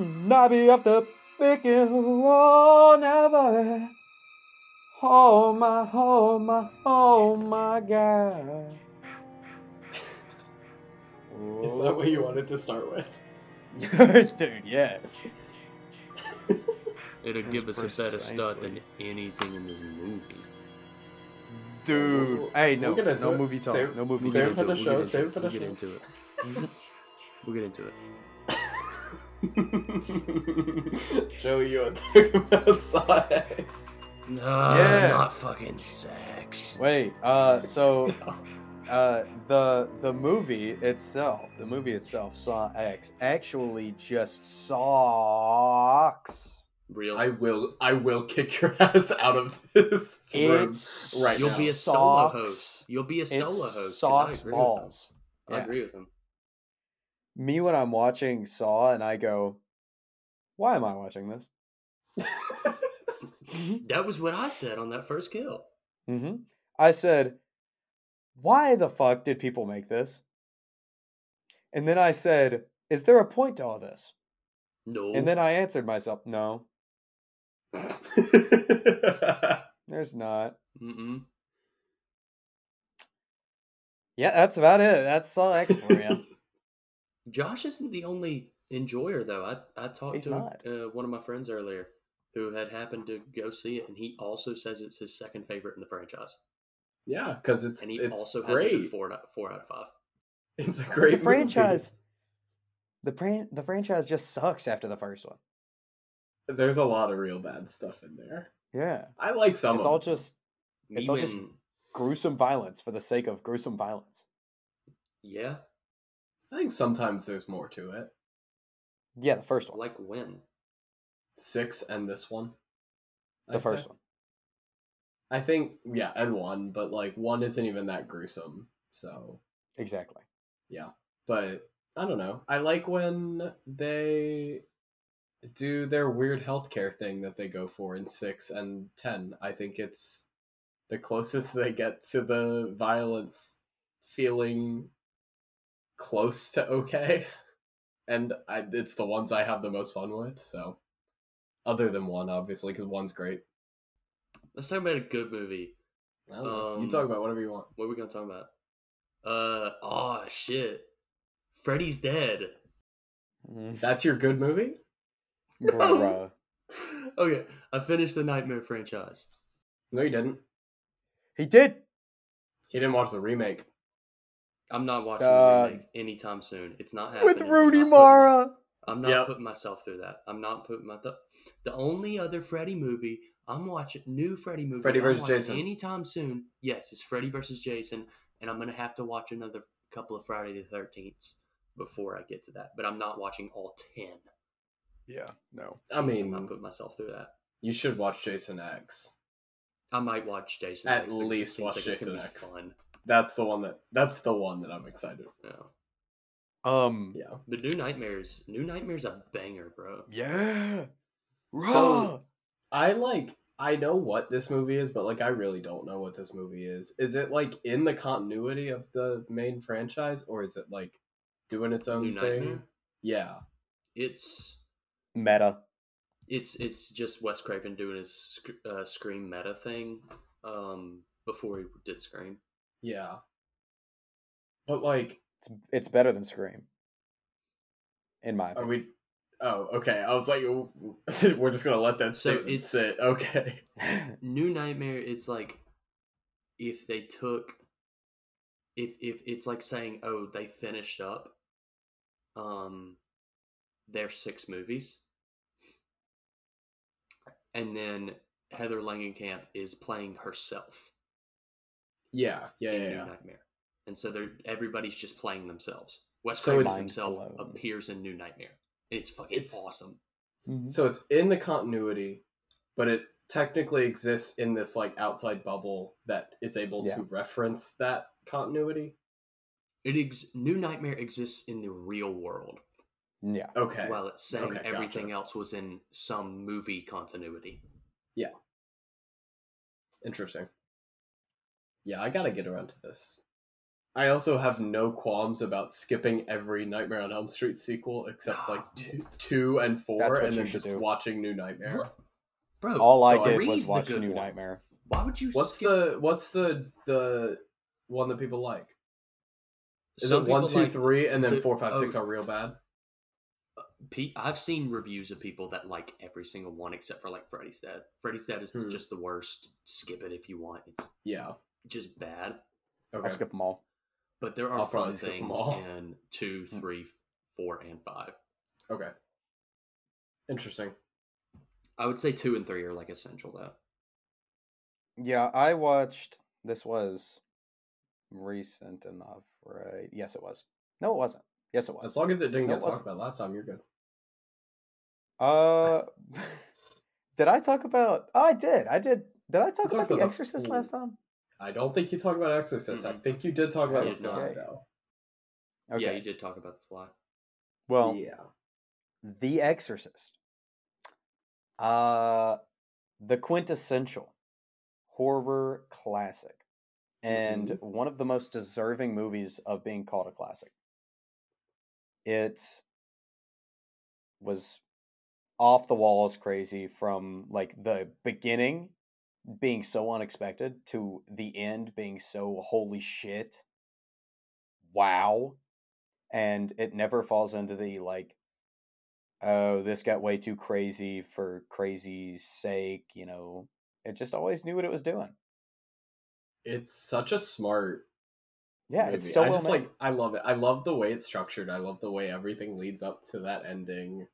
Nobby after picking oh never. Oh my, oh my, oh my god. Is that what you wanted to start with? Dude, yeah. It'll give us a better start than anything in this movie. Dude. We'll- hey, we'll no, get into no it. movie talk. Save- no movie We'll Save it for the we'll show, get save it, it for we'll get into it. We'll get into it. Joey, you want to talk about science? No, Yeah. not fucking sex. Wait, uh, so uh, the the movie itself, the movie itself, Saw X, actually just sucks. Real. I will, I will kick your ass out of this room. Right You'll now. be a solo sucks. host. You'll be a It solo host. 'cause Sucks I agree balls. With him. I Yeah. agree with him. Me when I'm watching Saw and I go, why am I watching this? That was what I said on that first kill. hmm I said, why the fuck did people make this? And then I said, is there a point to all this? No. And then I answered myself, no, there's not. Mm-mm. Yeah, that's about it. That's Saw X for you. Josh isn't the only enjoyer though. I I talked He's to not. Uh, one of my friends earlier who had happened to go see it, and he also says it's his second favorite in the franchise, yeah, because it's and he it's also has it great. in four out- four out of five. It's a great the movie. franchise, the fran- the franchise just sucks after the first one. There's a lot of real bad stuff in there. Yeah, I like some. it's of all it. just Me It's all just- gruesome violence for the sake of gruesome violence. yeah, I think sometimes there's more to it. Yeah, the first one, like when Six and this one. the I'd first say. one. I think yeah, and one, but like one isn't even that gruesome. So Exactly. yeah, but I don't know. I like when they do their weird healthcare thing that they go for in six and ten. I think it's the closest they get to the violence feeling close to okay, and I, it's the ones I have the most fun with. So, other than one, obviously, because one's great. let's talk about a good movie. I you Um, talk about whatever you want. What are we gonna talk about? Uh oh shit, Freddy's dead. That's your good movie. Bruh. okay, I finished the Nightmare franchise. No, you didn't. He did. He didn't watch the remake. I'm not watching Uh, the remake anytime soon. It's not happening. With I'm Rooney not putting- Mara. I'm not Yep. putting myself through that. I'm not putting my th- the only other Freddy movie I'm watching new Freddy movie. Freddy I'm versus watching Jason. anytime soon. Yes, it's Freddy versus Jason, and I'm gonna have to watch another couple of Friday the Thirteenth before I get to that. But I'm not watching all ten. Yeah, no. I mean, I'm mean, not putting myself through that. you should watch Jason X. I might watch Jason. At X because least watch like Jason X. Fun. That's the one that. That's the one that I'm excited. For. Yeah. Um. Yeah. But New Nightmares, New Nightmares, a banger, bro. Yeah. So- I like. I know what this movie is, but like I really don't know what this movie is. Is it like in the continuity of the main franchise, or is it like doing its own New thing? Nightmare. Yeah. It's Meta. it's it's just Wes Craven doing his uh, Scream meta thing um, before he did Scream. Yeah. But like, It's it's better than Scream. In my are we? Oh, okay. I was like, we're just gonna let that So statement it's- sit. Okay. New Nightmare is like if they took if if it's like saying oh they finished up um their six movies and then Heather Langenkamp is playing herself Yeah. Yeah. Yeah. New yeah. Nightmare. And so they're everybody's just playing themselves. Wes So Craven himself blown. appears in New Nightmare. It's fucking It's- awesome. Mhm. So it's in the continuity, but it technically exists in this like outside bubble that is able Yeah. to reference that continuity. It ex- New Nightmare exists in the real world. yeah. Okay. while it's saying Okay, everything gotcha. else was in some movie continuity. Yeah. Interesting. Yeah, I gotta get around to this. I also have no qualms about skipping every Nightmare on Elm Street sequel except like two, two and four, what and you then should just do. watching New Nightmare. Bro, bro All I so did Three's was the watch good New one. Nightmare. Why would you? What's skip... the what's the the one that people like? Is Some it one, people two, like three, and then the- four, five, six oh. are real bad? Pe- I've seen reviews of people that like every single one except for like Freddy's Dead. Freddy's Dead is Hmm. just the worst. Skip it if you want. It's Yeah. Just bad. Okay. I'll skip them all. But there are I'll fun probably skip 'em things all. in two, Hmm. three, four, and five. Okay. Interesting. I would say two and three are like essential though. Yeah, I watched. This was recent enough, right? Yes, it was. No, it wasn't. Yes, it was. As long as it didn't No, get it talked about last time, you're good. Uh, did I talk about? Oh, I did. I did. Did I talk talked about The about The Exorcist Fool. last time? I don't think you talked about Exorcist. I Mm-mm. think you did talk about I the did not. fly Okay. though. Okay. Yeah, you did talk about the fly. Well, yeah. The Exorcist. Uh, the quintessential horror classic, and Mhm. one of the most deserving movies of being called a classic. It was off the walls crazy from like the beginning being so unexpected to the end being so holy shit wow and it never falls into the like oh this got way too crazy for crazy's sake you know it just always knew what it was doing It's such a smart yeah movie. it's so I well just made. like I love it. I love the way it's structured. I love the way everything leads up to that ending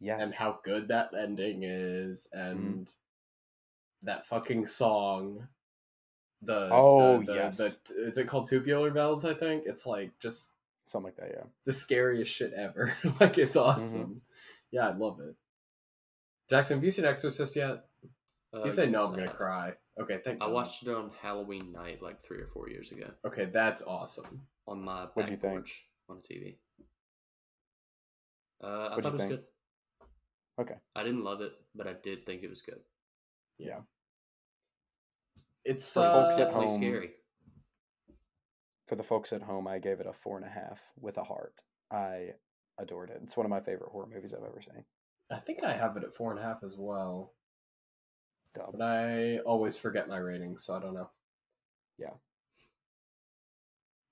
yes and how good that ending is Mm-hmm. And that fucking song. The Oh, the, the, yes. the, is it called Tubular Bells? I think it's like just something like that yeah the scariest shit ever. like it's Mm-hmm. awesome. Yeah, I love it. Jackson, have you seen Exorcist yet? Uh, If you say no, I'm gonna have. cry. Okay, thank I God. watched it on Halloween night like three or four years ago Okay, that's awesome. on my back What'd you think? porch on the TV. Uh, I What'd thought it was think? good. okay I didn't love it, but I did think it was good. Yeah It's For folks uh, at Definitely home- scary. for the folks at home i gave it a four and a half with a heart i adored it it's one of my favorite horror movies i've ever seen I think I have it at four and a half as well, Dub. but I always forget my ratings, so I don't know. Yeah.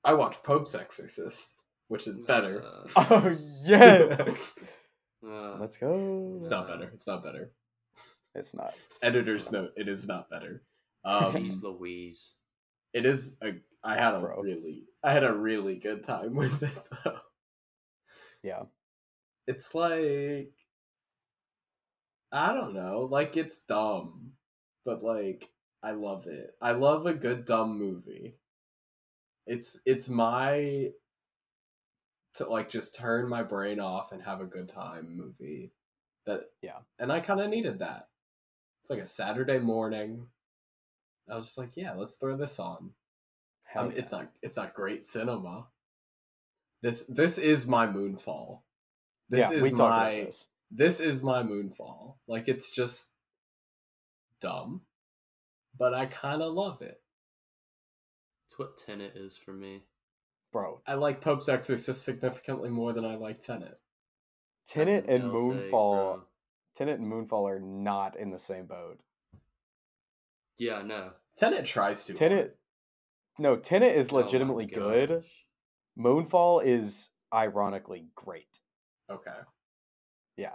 I watched Pope's Exorcist, which is better. Uh, oh yes uh, let's go it's not better. It's not better. It's not Editor's note: It is not better. Um, Jeez Louise. it is. A, I had a Bro. really, I had a really good time with it though. yeah It's like, I don't know, like it's dumb, but like I love it. I love a good dumb movie. It's it's my to like just turn my brain off and have a good time movie. That Yeah. and I kind of needed that. It's like a Saturday morning. I was just like, yeah, let's throw this on. Hell Um, It's not it's not great cinema. This this is my Moonfall. This yeah, is we talked my about this. this is my Moonfall. Like it's just dumb, but I kind of love it. It's what Tenet is for me. bro I like Pope's Exorcist significantly more than I like Tenet. Tenet and Moonfall take, Moonfall bro. Tenet and Moonfall are not in the same boat. Yeah, no. know. Tenet tries to. Tenet No, Tenet is Oh legitimately good. Moonfall is ironically great. Okay. Yeah.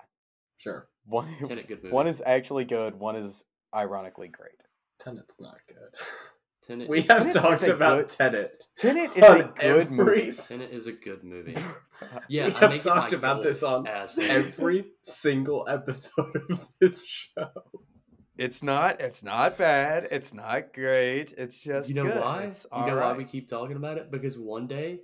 Sure. One Tenet, good movie. one is actually good, one is ironically great. Tenet's not good. Tenet we have Tenet talked about good- Tenet. Tenet is on a good every movie. s- Tenet is a good movie. Yeah, Yeah, we I have make it talked about this on as every single episode of this show. It's not it's not bad. It's not great. It's just you know good. why? It's you know why we keep talking about it? Because one day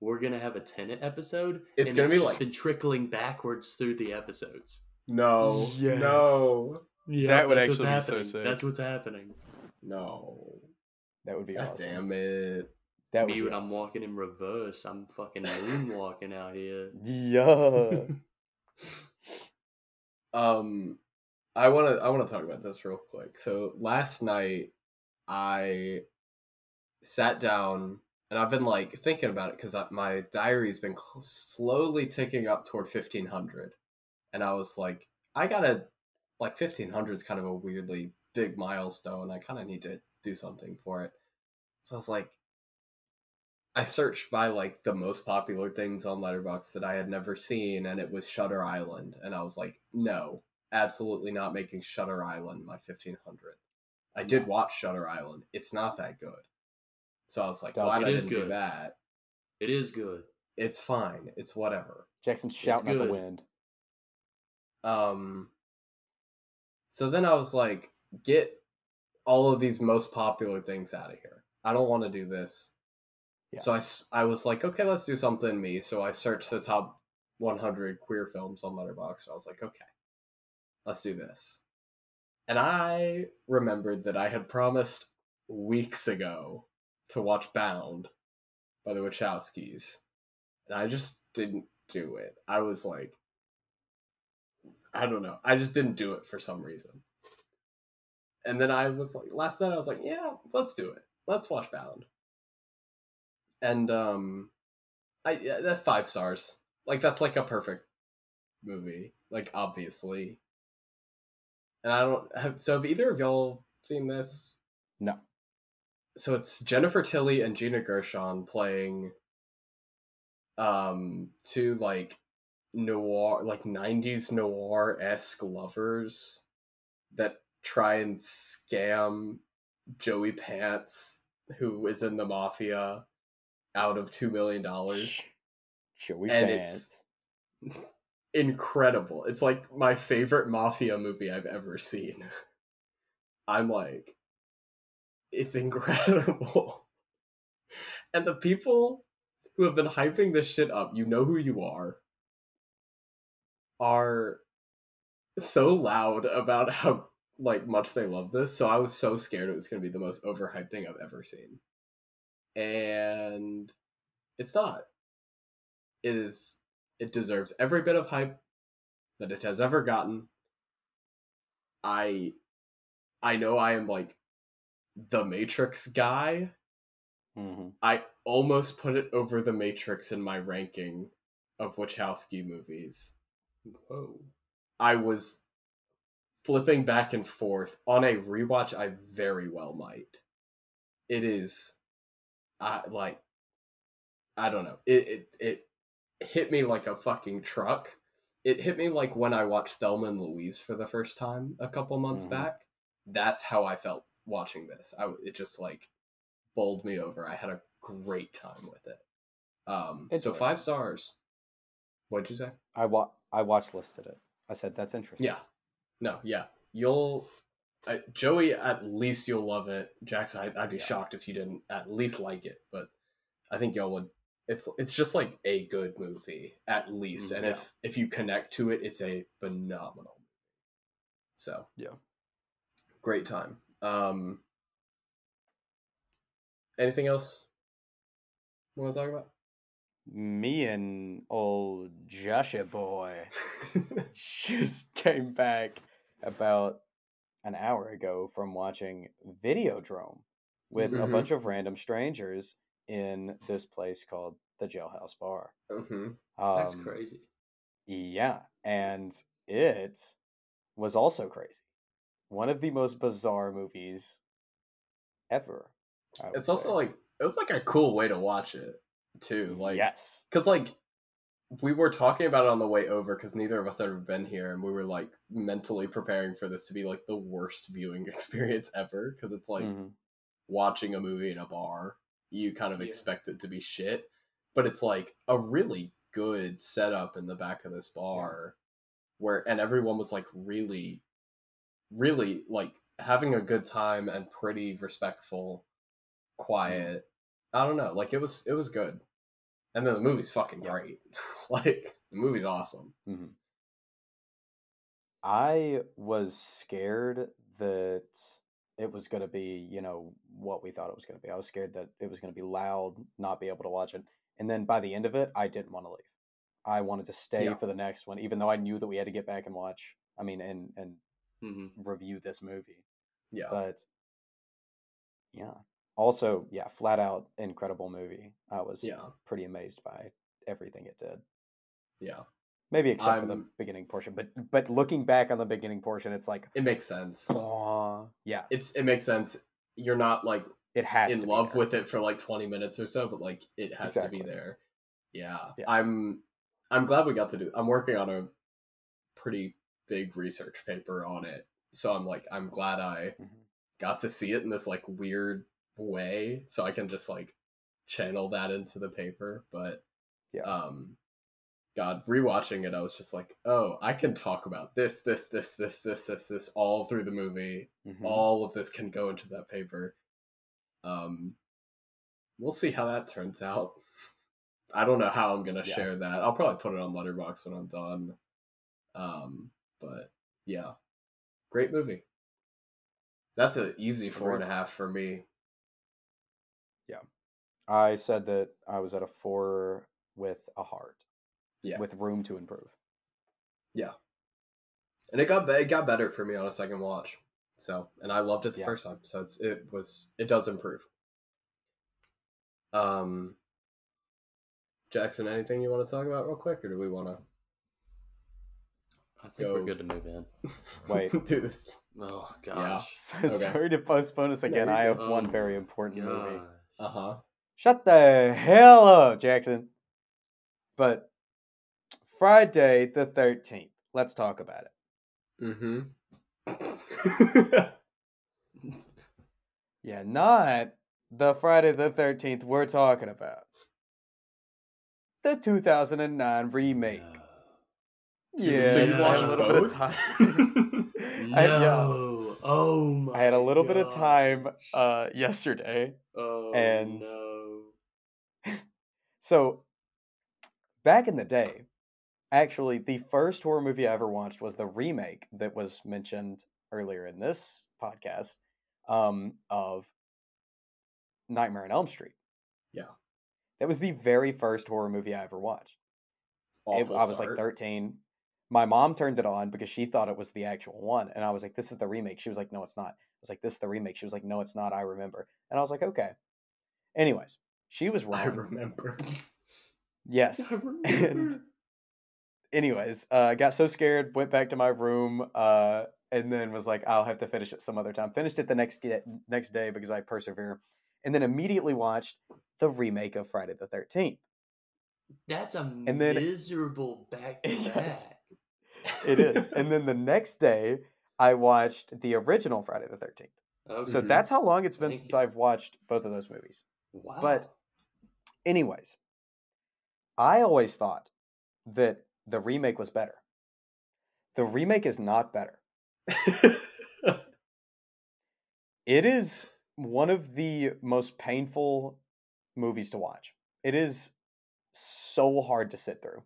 we're gonna have a Tenet episode. It's and gonna be just like- been trickling backwards through the episodes. No. Yes. No. Yeah, That would actually be so happening. sick. That's what's happening. No. That would be God awesome. damn it. That would Me be when I'm walking in reverse, I'm fucking moonwalking out here. Yeah. Um I wanna I wanna talk about this real quick. So last night I sat down and I've been like thinking about it because my diary's been cl- slowly ticking up toward fifteen hundred, and I was like, I gotta like fifteen hundred is kind of a weirdly big milestone. I kind of need to do something for it. So I was like, I searched by like the most popular things on Letterboxd that I had never seen, and it was Shutter Island, and I was like, no, absolutely not making Shutter Island my fifteen hundred. I did watch Shutter Island. It's not that good. So I was like, glad it I is didn't do that. It is good. It's fine. It's whatever. Jackson's shouting at the wind. Um. So then I was like, get all of these most popular things out of here. I don't want to do this. Yeah. So I was like, okay, let's do something me. So I searched the top 100 queer films on Letterboxd. I was like, okay, let's do this. And I remembered that I had promised weeks ago to watch Bound by the Wachowskis. And I just didn't do it. I was like, I don't know. I just didn't do it for some reason. And then I was like, last night I was like, yeah, let's do it. Let's watch Bound. And um, I yeah, that's five stars. Like that's like a perfect movie. Like obviously. And I don't have. So have either of y'all seen this? No. so it's Jennifer Tilly and Gina Gershon playing um two like noir like 90s noir esque lovers that try and scam Joey Pants, who is in the mafia, out of two million dollars. Showy And pants. it's- Incredible. It's like my favorite mafia movie I've ever seen. I'm like, it's incredible. And the people who have been hyping this shit up, you know who you are, are so loud about how like much they love this. So I was so scared it was going to be the most overhyped thing I've ever seen. And it's not. It is it deserves every bit of hype that it has ever gotten. I I know I am like the Matrix guy. Mhm. I almost put it over the Matrix in my ranking of Wachowski movies. Whoa. I was flipping back and forth on a rewatch. I very well might. It is, I like, I don't know. It it it hit me like a fucking truck. It hit me like when I watched Thelma and Louise for the first time a couple months Mhm. back. That's how I felt watching this. I it just like bowled me over. I had a great time with it. Um, so five stars. What'd you say? I wa- I watch listed it. I said that's interesting. Yeah. No, yeah. You'll I, Joey at least you'll love it. Jackson, I, I'd be Yeah. shocked if you didn't at least like it, but I think y'all would it's it's just like a good movie at least. And yeah. if if you connect to it, it's a phenomenal movie. So, Yeah. Great time. Um Anything else you want to talk about? Me and old Joshua boy just came back about an hour ago from watching Videodrome with a Mhm. bunch of random strangers in this place called the Jailhouse Bar. hmm That's Um, crazy. Yeah, and it was also crazy. One of the most bizarre movies ever. It's also like it was like a cool way to watch it too. Like yes, because like we were talking about it on the way over because neither of us had ever been here and we were like mentally preparing for this to be like the worst viewing experience ever because it's like Mhm. watching a movie in a bar you kind of Yeah. expect it to be shit but it's like a really good setup in the back of this bar where and everyone was like really really like having a good time and pretty respectful quiet i don't know like it was it was good and then the movie's fucking great like the movie's awesome Mhm. I was scared that it was going to be, you know, what we thought it was going to be. I was scared that it was going to be loud, not be able to watch it. And then by the end of it, I didn't want to leave. I wanted to stay Yeah. for the next one, even though I knew that we had to get back and watch, I mean, and, and hmm review this movie. yeah But yeah, Also, yeah, flat out incredible movie. I was Yeah. pretty amazed by everything it did. Yeah. Maybe except for the beginning portion, but but looking back on the beginning portion, it's like, It makes sense. oh, yeah, It's it makes sense. You're not like it has in love with it for like 20 minutes or so, but like it has to be there. Yeah. Yeah. I'm I'm glad we got to do I'm working on a pretty big research paper on it. So I'm like I'm glad I Mhm. got to see it in this like weird way so I can just like channel that into the paper, but Yeah. um God, rewatching it, I was just like, oh, I can talk about this, this, this, this, this, this, this all through the movie Mhm. all of this can go into that paper. Um, we'll see how that turns out. I don't know how I'm gonna Yeah. share that. I'll probably put it on Letterboxd when I'm done. Um, but yeah, great movie. That's an easy four and a half for me. I said that I was at a four with a heart, Yeah, with room to improve. Yeah. And it got it got better for me on a second watch. So, and I loved it the Yeah. first time. So it's it was it does improve. Um, Jackson, anything you want to talk about real quick, or do we want to? I think Go. we're good to move in. Wait. do this. Oh gosh. So, Okay. Sorry to postpone us again. you're I good. have one Oh very my important movie. Uh huh. Shut the hell up, Jackson. But Friday the 13th, let's talk about it. Mm-hmm. Yeah, not the Friday the 13th we're talking about. The 2009 remake. No. Yeah, so you watched a little bit of both? I- yeah. No. Oh my. I had a little bit of time uh, yesterday. Oh and- no. So, back in the day, actually, the first horror movie I ever watched was the remake that was mentioned earlier in this podcast um, of Nightmare on Elm Street. Yeah. That was the very first horror movie I ever watched. It- I was like 13. My mom turned it on because she thought it was the actual one. And I was like, this is the remake. She was like, no, it's not. I was like, this is the remake. She was like, no, it's not. I remember. And I was like, okay. Anyways, she was wrong. I remember. Yes. I remember. And anyways, uh, got so scared, went back to my room, uh, and then was like, I'll have to finish it some other time. Finished it the next ge- next day because I persevere, and then immediately watched the remake of Friday the Thirteenth. That's a And then- miserable back to Yes. back. It is, and then the next day I watched the original Friday the Thirteenth. Okay. So that's how long it's been Thank since you. I've watched both of those movies. wow. but- Anyways, I always thought that the remake was better. The remake is not better. It is one of the most painful movies to watch. It is so hard to sit through.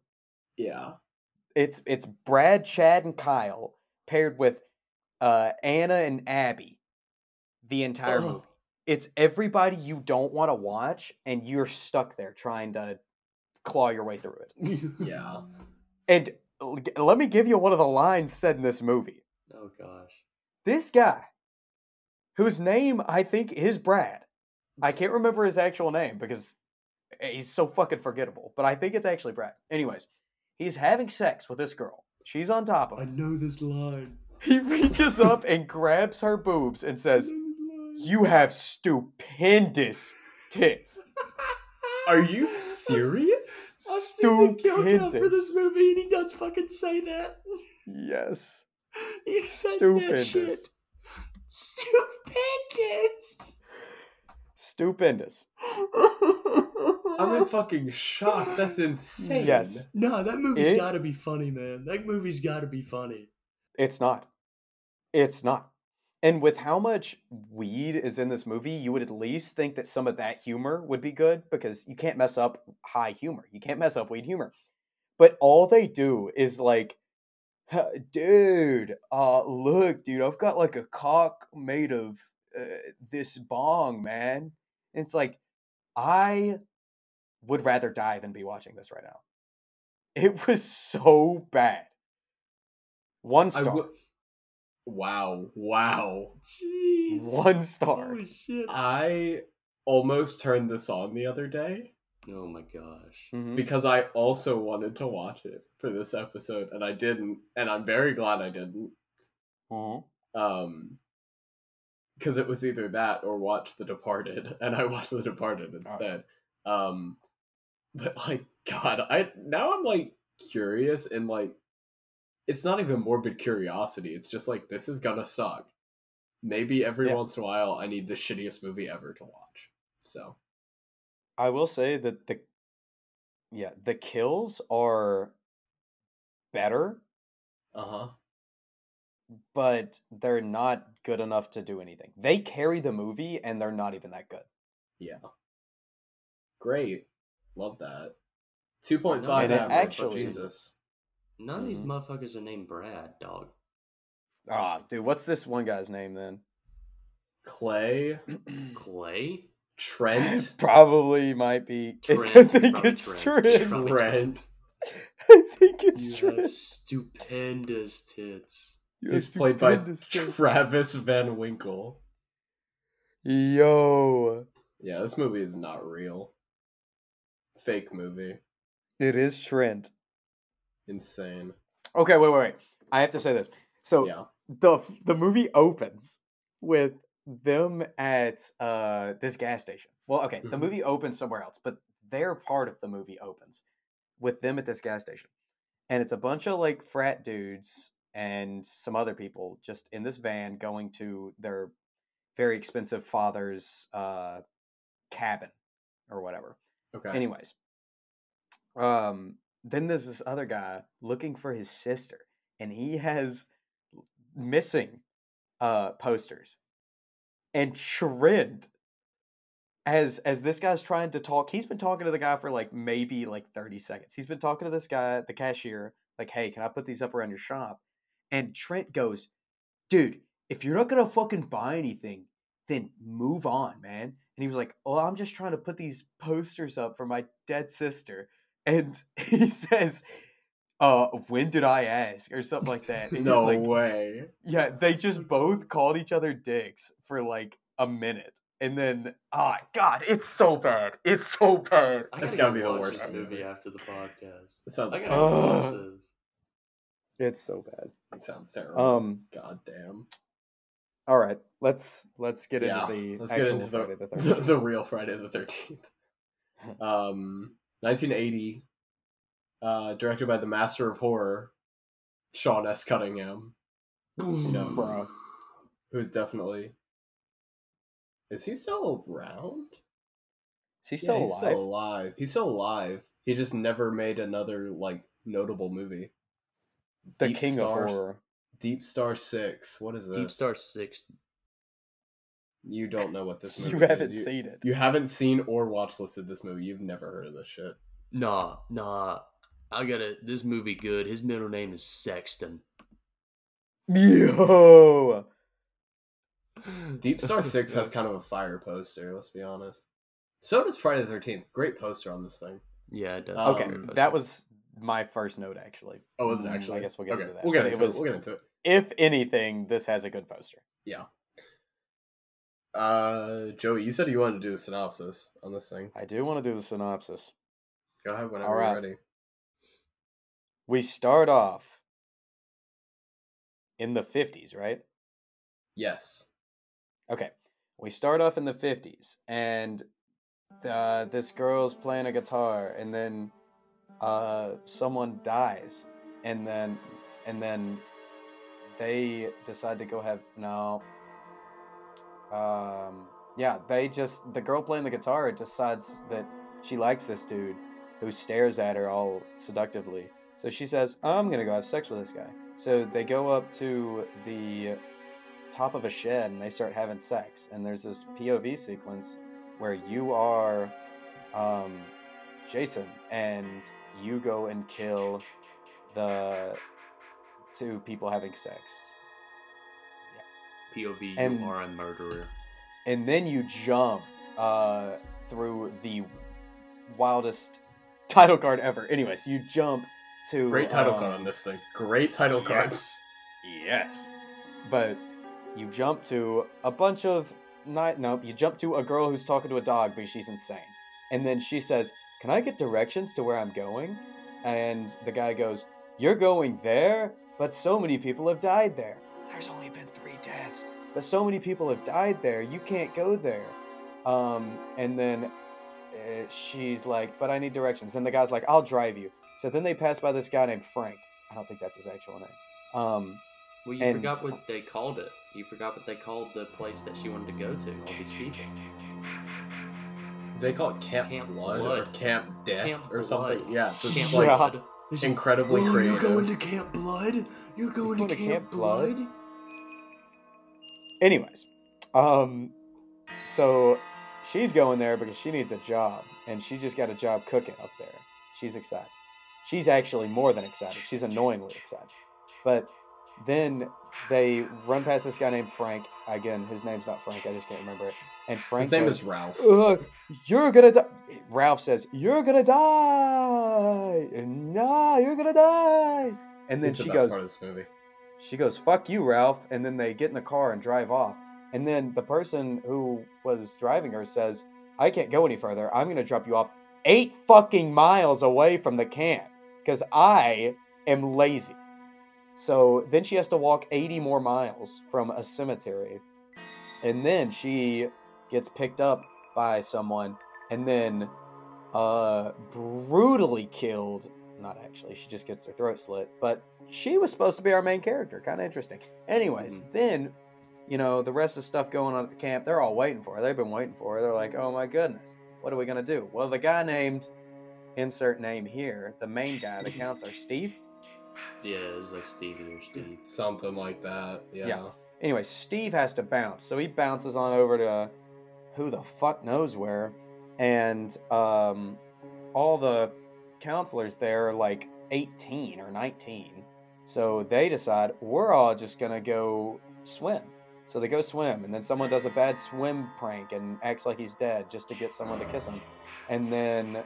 yeah. It's it's Brad, Chad, and Kyle paired with uh, Anna and Abby the entire movie. It's everybody you don't want to watch, and you're stuck there trying to claw your way through it. Yeah. And let me give you one of the lines said in this movie. Oh gosh. This guy, whose name I think is Brad, I can't remember his actual name because eh, he's so fucking forgettable, but I think it's actually Brad. Anyways, he's having sex with this girl. She's on top of I know this line. He reaches up and grabs her boobs and says, know this line. You have stupendous tits. Are you serious? I've seen the countdown for this movie, and he does fucking say that. Yes. He says that Stupendous. shit. Stupendous. Stupendous. I'm in fucking shock. That's insane. Yes. No, that movie's It- got to be funny, man. That movie's got to be funny. It's not. It's not. And with how much weed is in this movie, you would at least think that some of that humor would be good because you can't mess up high humor. You can't mess up weed humor. But all they do is like, dude, uh, look, dude, I've got like a cock made of uh, this bong, man. And it's like, I would rather die than be watching this right now. It was so bad. One star. W- wow. Wow. Jeez. One star. Holy shit. I almost turned this on the other day Oh my gosh. Mhm. because I also wanted to watch it for this episode and I didn't, and I'm very glad I didn't. Mhm. Um, because it was either that or watch The Departed, and I watched The Departed instead. Um, but like, God, I now I'm like curious and like, it's not even morbid curiosity. It's just like this is gonna suck. Maybe every Yeah. once in a while I need the shittiest movie ever to watch. So I will say that the yeah, the kills are better, uh huh. but they're not good enough to do anything. They carry the movie and they're not even that good. Yeah. Great. Love that. Two point And five it average. actually- Jesus. None of these Mhm. motherfuckers are named Brad, dog. Ah, dude, what's this one guy's name then? Clay, Clay? Trent, Probably might be. Trent, I think probably it's Trent. Trent. Probably Trent. I think it's You Trent. have stupendous tits. You He's played by tits. Travis Van Winkle. Yo, Yeah, this movie is not real. Fake movie. it is Trent. Insane. Okay, wait, wait, wait. I have to say this. So yeah. the the movie opens with them at uh this gas station. Well, okay, the Mhm. movie opens somewhere else, but their part of the movie opens with them at this gas station. And it's a bunch of like frat dudes and some other people just in this van going to their very expensive father's uh cabin or whatever. Okay. Anyways, um, then there's this other guy looking for his sister, and he has missing uh posters. And Trent, as as this guy's trying to talk, he's been talking to the guy for like maybe like 30 seconds. He's been talking to this guy, the cashier, like, hey, can I put these up around your shop? And Trent goes, dude, if you're not gonna fucking buy anything, then move on, man. And he was like, Oh, I'm just trying to put these posters up for my dead sister. And he says, uh, when did I ask? Or something like that. And he's no like, way. Yeah, they just both called each other dicks for like a minute. And then, oh God, it's so bad. It's so bad. I That's gotta gotta be the worst movie movie. after the podcast. It sounds, I gotta Ugh. watch this. It's so bad. it sounds terrible. Um, God damn. all right, let's let's get yeah. into the Let's actual get into Friday the, the the, the real Friday the 13th. Um, 1980. Uh, directed by the master of horror, Sean S. Cunningham. You know, Bro. who's definitely. Is he still around? Is he Yeah, still he's alive? still alive. He's still alive. He just never made another like notable movie. the Deep king Star- of horror. Deep Star Six. What is this? Deep Star Six. You don't know what this movie is. You is. haven't you, seen it. You haven't seen or watch listed this movie. You've never heard of this shit. Nah, nah. I gotta. This movie good. His middle name is Sexton. Yo. Deep Star Six has kind of a fire poster. Let's be honest. So does Friday the Thirteenth. Great poster on this thing. Yeah, it does. Um, Okay, that was my first note actually. Oh, was it Mm, actually? I guess we'll get okay. into that. We'll get into it it. was, We'll get into it. if anything, this has a good poster. Yeah. Uh, Joey, you said you wanted to do the synopsis on this thing. I do want to do the synopsis. Go ahead whenever Alright. you're ready. We start off in the 50s, right? Yes. Okay. We start off in the 50s, and uh, this girl's playing a guitar, and then uh, someone dies, and then and then they decide to go have no. Um, yeah, they just the girl playing the guitar decides that she likes this dude who stares at her all seductively. So she says, "I'm gonna go have sex with this guy." So they go up to the top of a shed and they start having sex. And there's this POV sequence where you are um, Jason and you go and kill the two people having sex. POV. and- you are a murderer. And then you jump uh, through the wildest title card ever. Anyways, you jump to. Great title card um, on this thing. Great title card. Yes. Yes. But you jump to a bunch of not no. You jump to a girl who's talking to a dog but she's insane, and then she says, "Can I get directions to where I'm going?" And the guy goes, "You're going there, but so many people have died there. There's only been three deaths, but so many people have died there. You can't go there." Um, and then uh, she's like, "But I need directions." And the guy's like, "I'll drive you." So then they pass by this guy named Frank. I don't think that's his actual name. Um, Well, you And- forgot what they called it. You forgot what they called the place that she wanted to go to. All these people. They call it Camp, Camp Blood, or Camp Death Camp or Blood. something. Yeah, this Camp is like Blood. It's incredibly "Oh, creative. You're going to Camp Blood. You're going, going to to Camp, Camp Blood? Blood. Anyways um so she's going there because she needs a job and she just got a job cooking up there. She's excited. She's actually more than excited. She's annoyingly excited. But then they run past this guy named frank. Again his name's not frank. I just can't remember it. And frank His name goes, is Ralph. you're gonna die ralph says you're gonna die. Nah you're gonna die. And then It's the she best goes she goes, "Fuck you, Ralph," and then they get in the car and drive off. And then the person who was driving her says, "I can't go any further. I'm going to drop you off 8 fucking miles away from the camp cuz I am lazy." So then she has to walk 80 more miles from a cemetery. And then she gets picked up by someone and then uh brutally killed not actually she just gets her throat slit but she was supposed to be our main character kind of interesting anyways then you know the rest of the stuff going on at the camp they're all waiting for her they've been waiting for her they're like oh my goodness what are we gonna do well the guy named insert name here the main guy the counselor steve Yeah, it was like Stevie or Steve. Something like that. Yeah. Yeah. anyway steve has to bounce so he bounces on over to who the fuck knows where and um all the counselors there are like 18 or 19 so they decide we're all just gonna go swim. So they go swim and then someone does a bad swim prank and acts like he's dead just to get someone to kiss him. And then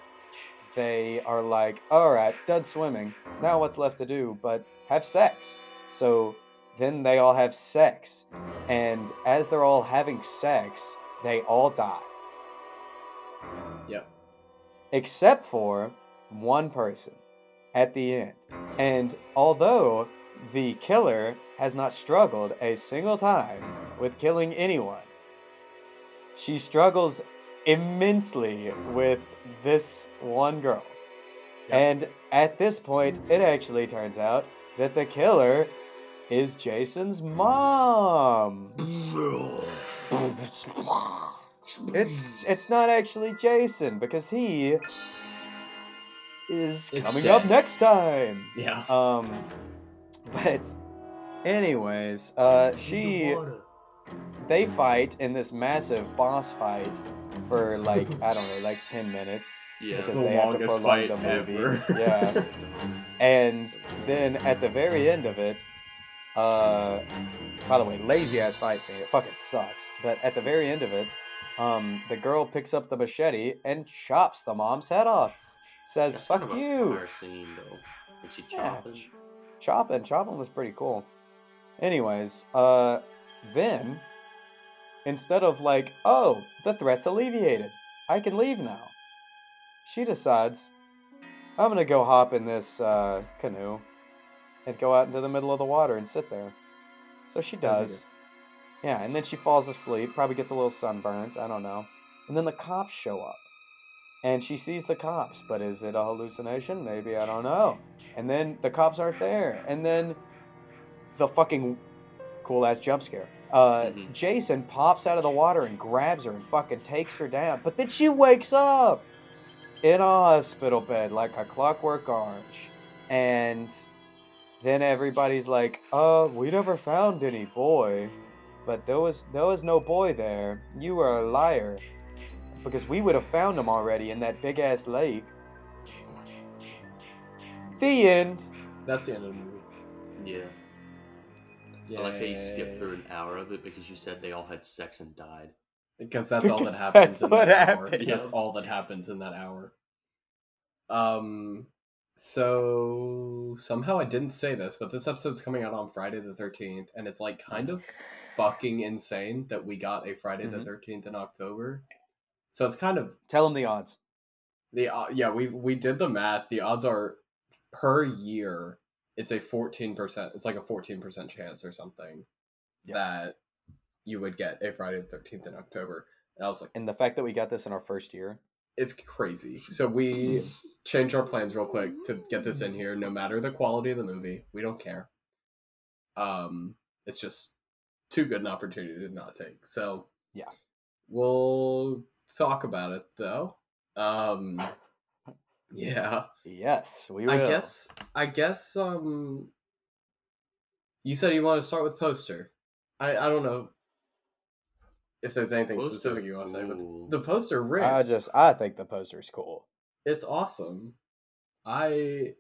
they are like all right done swimming. Now what's left to do but have sex. So then they all have sex and as they're all having sex they all die. Yep. except for one person at the end. And although the killer has not struggled a single time with killing anyone, she struggles immensely with this one girl. Yep. And at this point, it actually turns out that the killer is Jason's mom. It's it's not actually Jason because he is It's coming up next time. Yeah. Um, but anyways, uh, she they fight in this massive boss fight for like I don't know, like ten minutes. Yeah. Because the they have to longest prolong fight the movie. ever. Yeah. And then at the very end of it, uh, by the way, lazy ass fight scene. It fucking sucks. But at the very end of it, um, the girl picks up the machete and chops the mom's head off. Says, That's "Fuck kind of you." Scene though. She Yeah, chopping. ch- chopping, chopping was pretty cool. Anyways, uh, then instead of like, oh, the threat's alleviated, I can leave now. She decides, I'm gonna go hop in this uh, canoe and go out into the middle of the water and sit there. So she does. Yeah, and then she falls asleep, probably gets a little sunburnt, I don't know. And then the cops show up. And she sees the cops, but is it a hallucination? Maybe, I don't know. And then the cops aren't there. And then the fucking cool ass jump scare. Uh, Mhm. Jason pops out of the water and grabs her and fucking takes her down. But then she wakes up in a hospital bed like a clockwork orange. And then everybody's like, uh, we never found any boy. But there was there was no boy there. You were a liar. Because we would have found him already in that big ass lake. The end. That's the end of the movie. Yeah. Yeah. I like how you skipped through an hour of it because you said they all had sex and died. Because that's all that happens that's in what that hour. happens. That's all that happens in that hour. Um So somehow I didn't say this, but this episode's coming out on Friday the 13th, and it's like kind of fucking insane that we got a Friday the Mhm. 13th in October. So it's kind of Tell them the odds. the uh, yeah we we did the math. The odds are per year it's a 14%. It's like a 14% chance or something Yeah. that you would get a Friday the 13th in October. And I was like, And the fact that we got this in our first year. it's crazy. So we changed our plans real quick to get this in here. No matter the quality of the movie, we don't care. Um, it's just too good an opportunity to not take. So Yeah. we'll talk about it though. Um, yeah, Yes, we will. I guess. I guess. Um, you said you want to start with poster. I I don't know if there's anything Poster, specific you want to say, but the poster rips. I just I think the poster's cool. it's awesome. I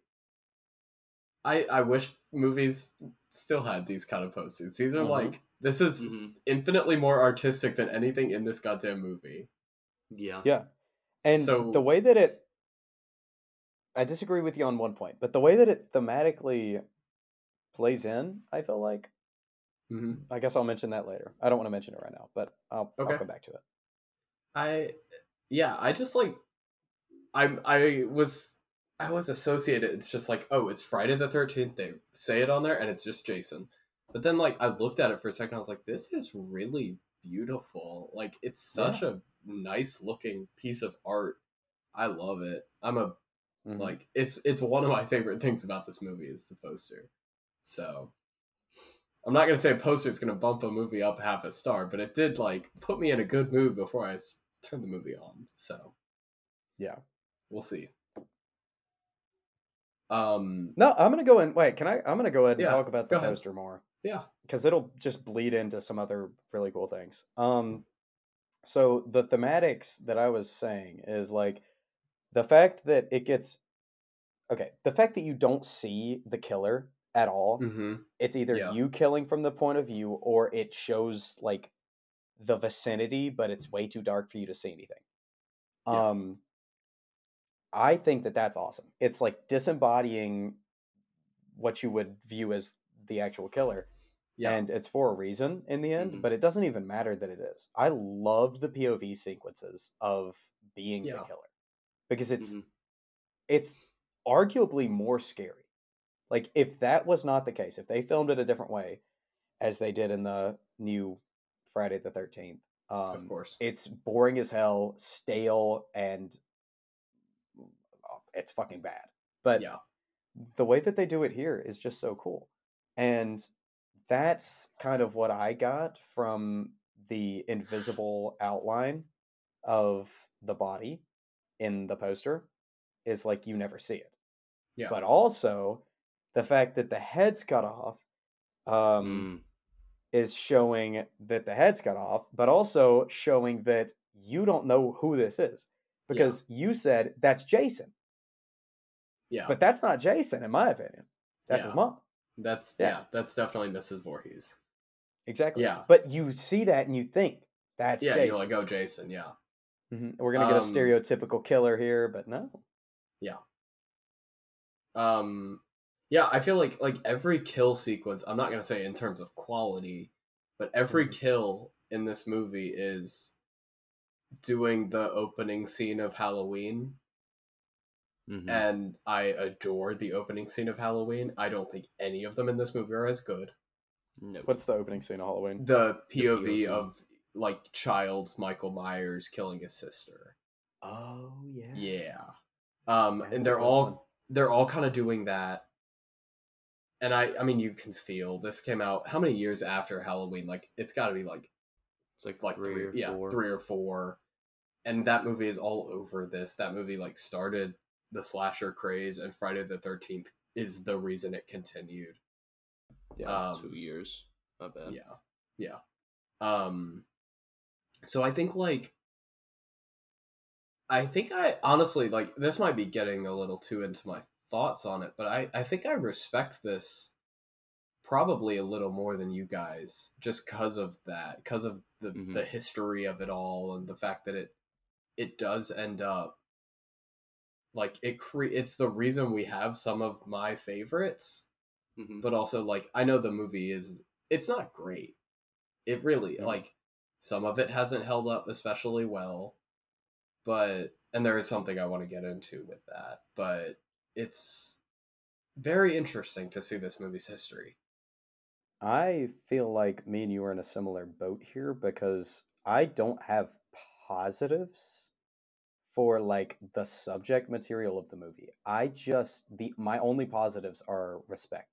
I I wish movies still had these kind of posters. These are Mhm. like this is Mhm. infinitely more artistic than anything in this goddamn movie. Yeah. Yeah. And So- the way that it I disagree with you on one point, but the way that it thematically plays in, I feel like Mm-hmm. I guess I'll mention that later. I don't want to mention it right now, but I'll, Okay. I'll come back to it. I yeah, I just like I'm I was I was associated it's just like, oh, it's Friday the 13th. They say it on there and it's just Jason. But then like I looked at it for a second I was like, this is really beautiful. Like it's such a nice looking piece of art. I love it. I'm a Mhm. like it's it's one of my favorite things about this movie is the poster. So I'm not gonna say a poster is gonna bump a movie up half a star, but it did like put me in a good mood before I s- turned the movie on. So Yeah. we'll see. Um, No, I'm gonna go in. Wait, can I? I'm gonna go ahead and Yeah, talk about the go ahead. poster more. Yeah. because it'll just bleed into some other really cool things. Um, so the thematics that I was saying is like the fact that it gets okay, the fact that you don't see the killer at all. hmm It's either Yeah. you killing from the point of view or it shows like the vicinity, but it's way too dark for you to see anything. Yeah. Um, I think that that's awesome. It's like disembodying what you would view as the actual killer, yeah, and it's for a reason in the end. Mhm. But it doesn't even matter that it is. I loved the POV sequences of being the killer because it's Mhm. it's arguably more scary. Like if that was not the case, if they filmed it a different way, as they did in the new Friday the Thirteenth, um, of course. it's boring as hell, stale, and uh, it's fucking bad. But yeah, the way that they do it here is just so cool. And that's kind of what I got from the invisible outline of the body in the poster is like you never see it. Yeah. But also the fact that the head's cut off um, Mm. is showing that the head's cut off, but also showing that you don't know who this is because you said that's Jason. yeah. But that's not Jason, in my opinion. That's his mom. That's yeah. yeah. that's definitely Mrs. Voorhees. Exactly. Yeah. But you see that and you think that's yeah, Jason. you're like, oh, Jason. Yeah, Mhm. We're gonna get a Um, stereotypical killer here, but no. Yeah. Um yeah i feel like like every kill sequence i'm not going to say in terms of quality but every Mhm. kill in this movie is doing the opening scene of halloween Mhm. and i adore the opening scene of halloween i don't think any of them in this movie are as good No. What's the opening scene of Halloween? the pov, POV. of like child michael myers killing his sister Oh yeah. yeah um That's and they're all one. they're all kind of doing that and i i mean you can feel this came out how many years after halloween like it's got to be like It's like, like three, three, or yeah four. three or four and that movie is all over this that movie like started the slasher craze and friday the 13th is the reason it continued Yeah. um Two years. My bad. yeah yeah um so i think like i think i honestly like this might be getting a little too into my thoughts on it but i i think i respect this probably a little more than you guys just because of that because of the Mhm. the history of it all and the fact that it it does end up like it cre- it's the reason we have some of my favorites Mhm. but also like i know the movie is it's not great it really Mhm. like some of it hasn't held up especially well but and there is something i want to get into with that but it's very interesting to see this movie's history I feel like me and you are in a similar boat here because I don't have positives for like the subject material of the movie. I just the my only positives are respect.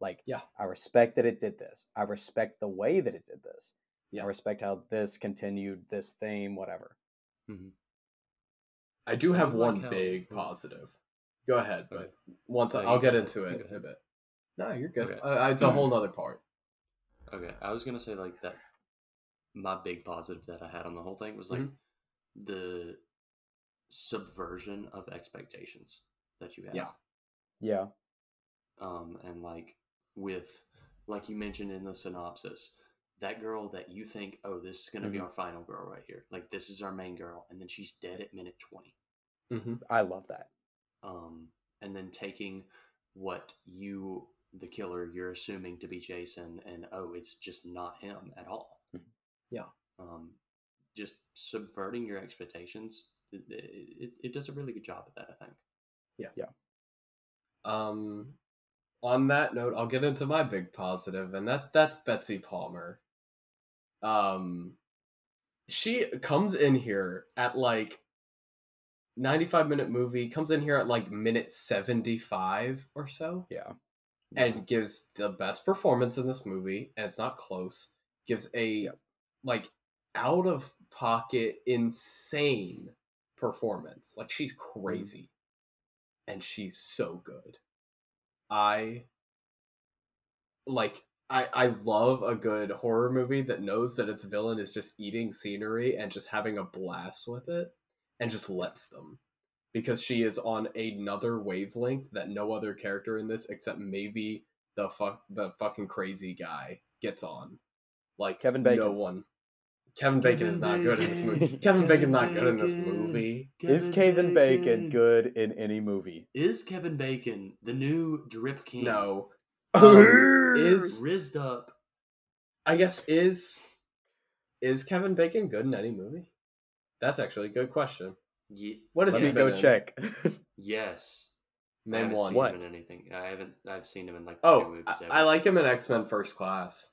Like Yeah. I respect that it did this. I respect the way that it did this. Yeah. I respect how this continued this theme whatever. i do have I like one how- big positive go ahead Okay. but once No, i'll get into it go a bit no you're good Okay. uh, it's a whole nother part Okay, I was gonna say like that. My big positive that I had on the whole thing was like Mm-hmm. the subversion of expectations that you have. Yeah. Yeah. Um, and like with like you mentioned in the synopsis, that girl that you think, oh, this is gonna be Mhm. our final girl right here. Like this is our main girl, and then she's dead at minute twenty. hmm I love that. um, and then taking what you the killer you're assuming to be jason and oh it's just not him at all Mhm. Yeah. um, just subverting your expectations it, it, it does a really good job at that i think Yeah. Yeah. Um, on that note, I'll get into my big positive, and that that's Betsy Palmer. Um, she comes in here at like ninety-five minute movie. Comes in here at like minute seventy-five or so, Yeah. and gives the best performance in this movie, and it's not close. Gives a like out of pocket, insane performance. Like she's mm. crazy, and she's so good. I like. I, I love a good horror movie that knows that its villain is just eating scenery and just having a blast with it and just lets them because she is on another wavelength that no other character in this except maybe the fuck the fucking crazy guy gets on. Like Kevin Bacon. No one. Kevin Bacon is not Kevin good in this movie. Bacon. Kevin Bacon's not good in this Bacon. movie. Is Kevin Bacon good in any movie? is kevin bacon the new drip king No. Um, is rizzed up I guess is is Kevin Bacon good in any movie? That's actually a good question. Ye- What is Let he me go in? check. yes I Name haven't one. seen What? him in anything i haven't i've seen him in like two Oh, movies I. I like him in X Men First Class.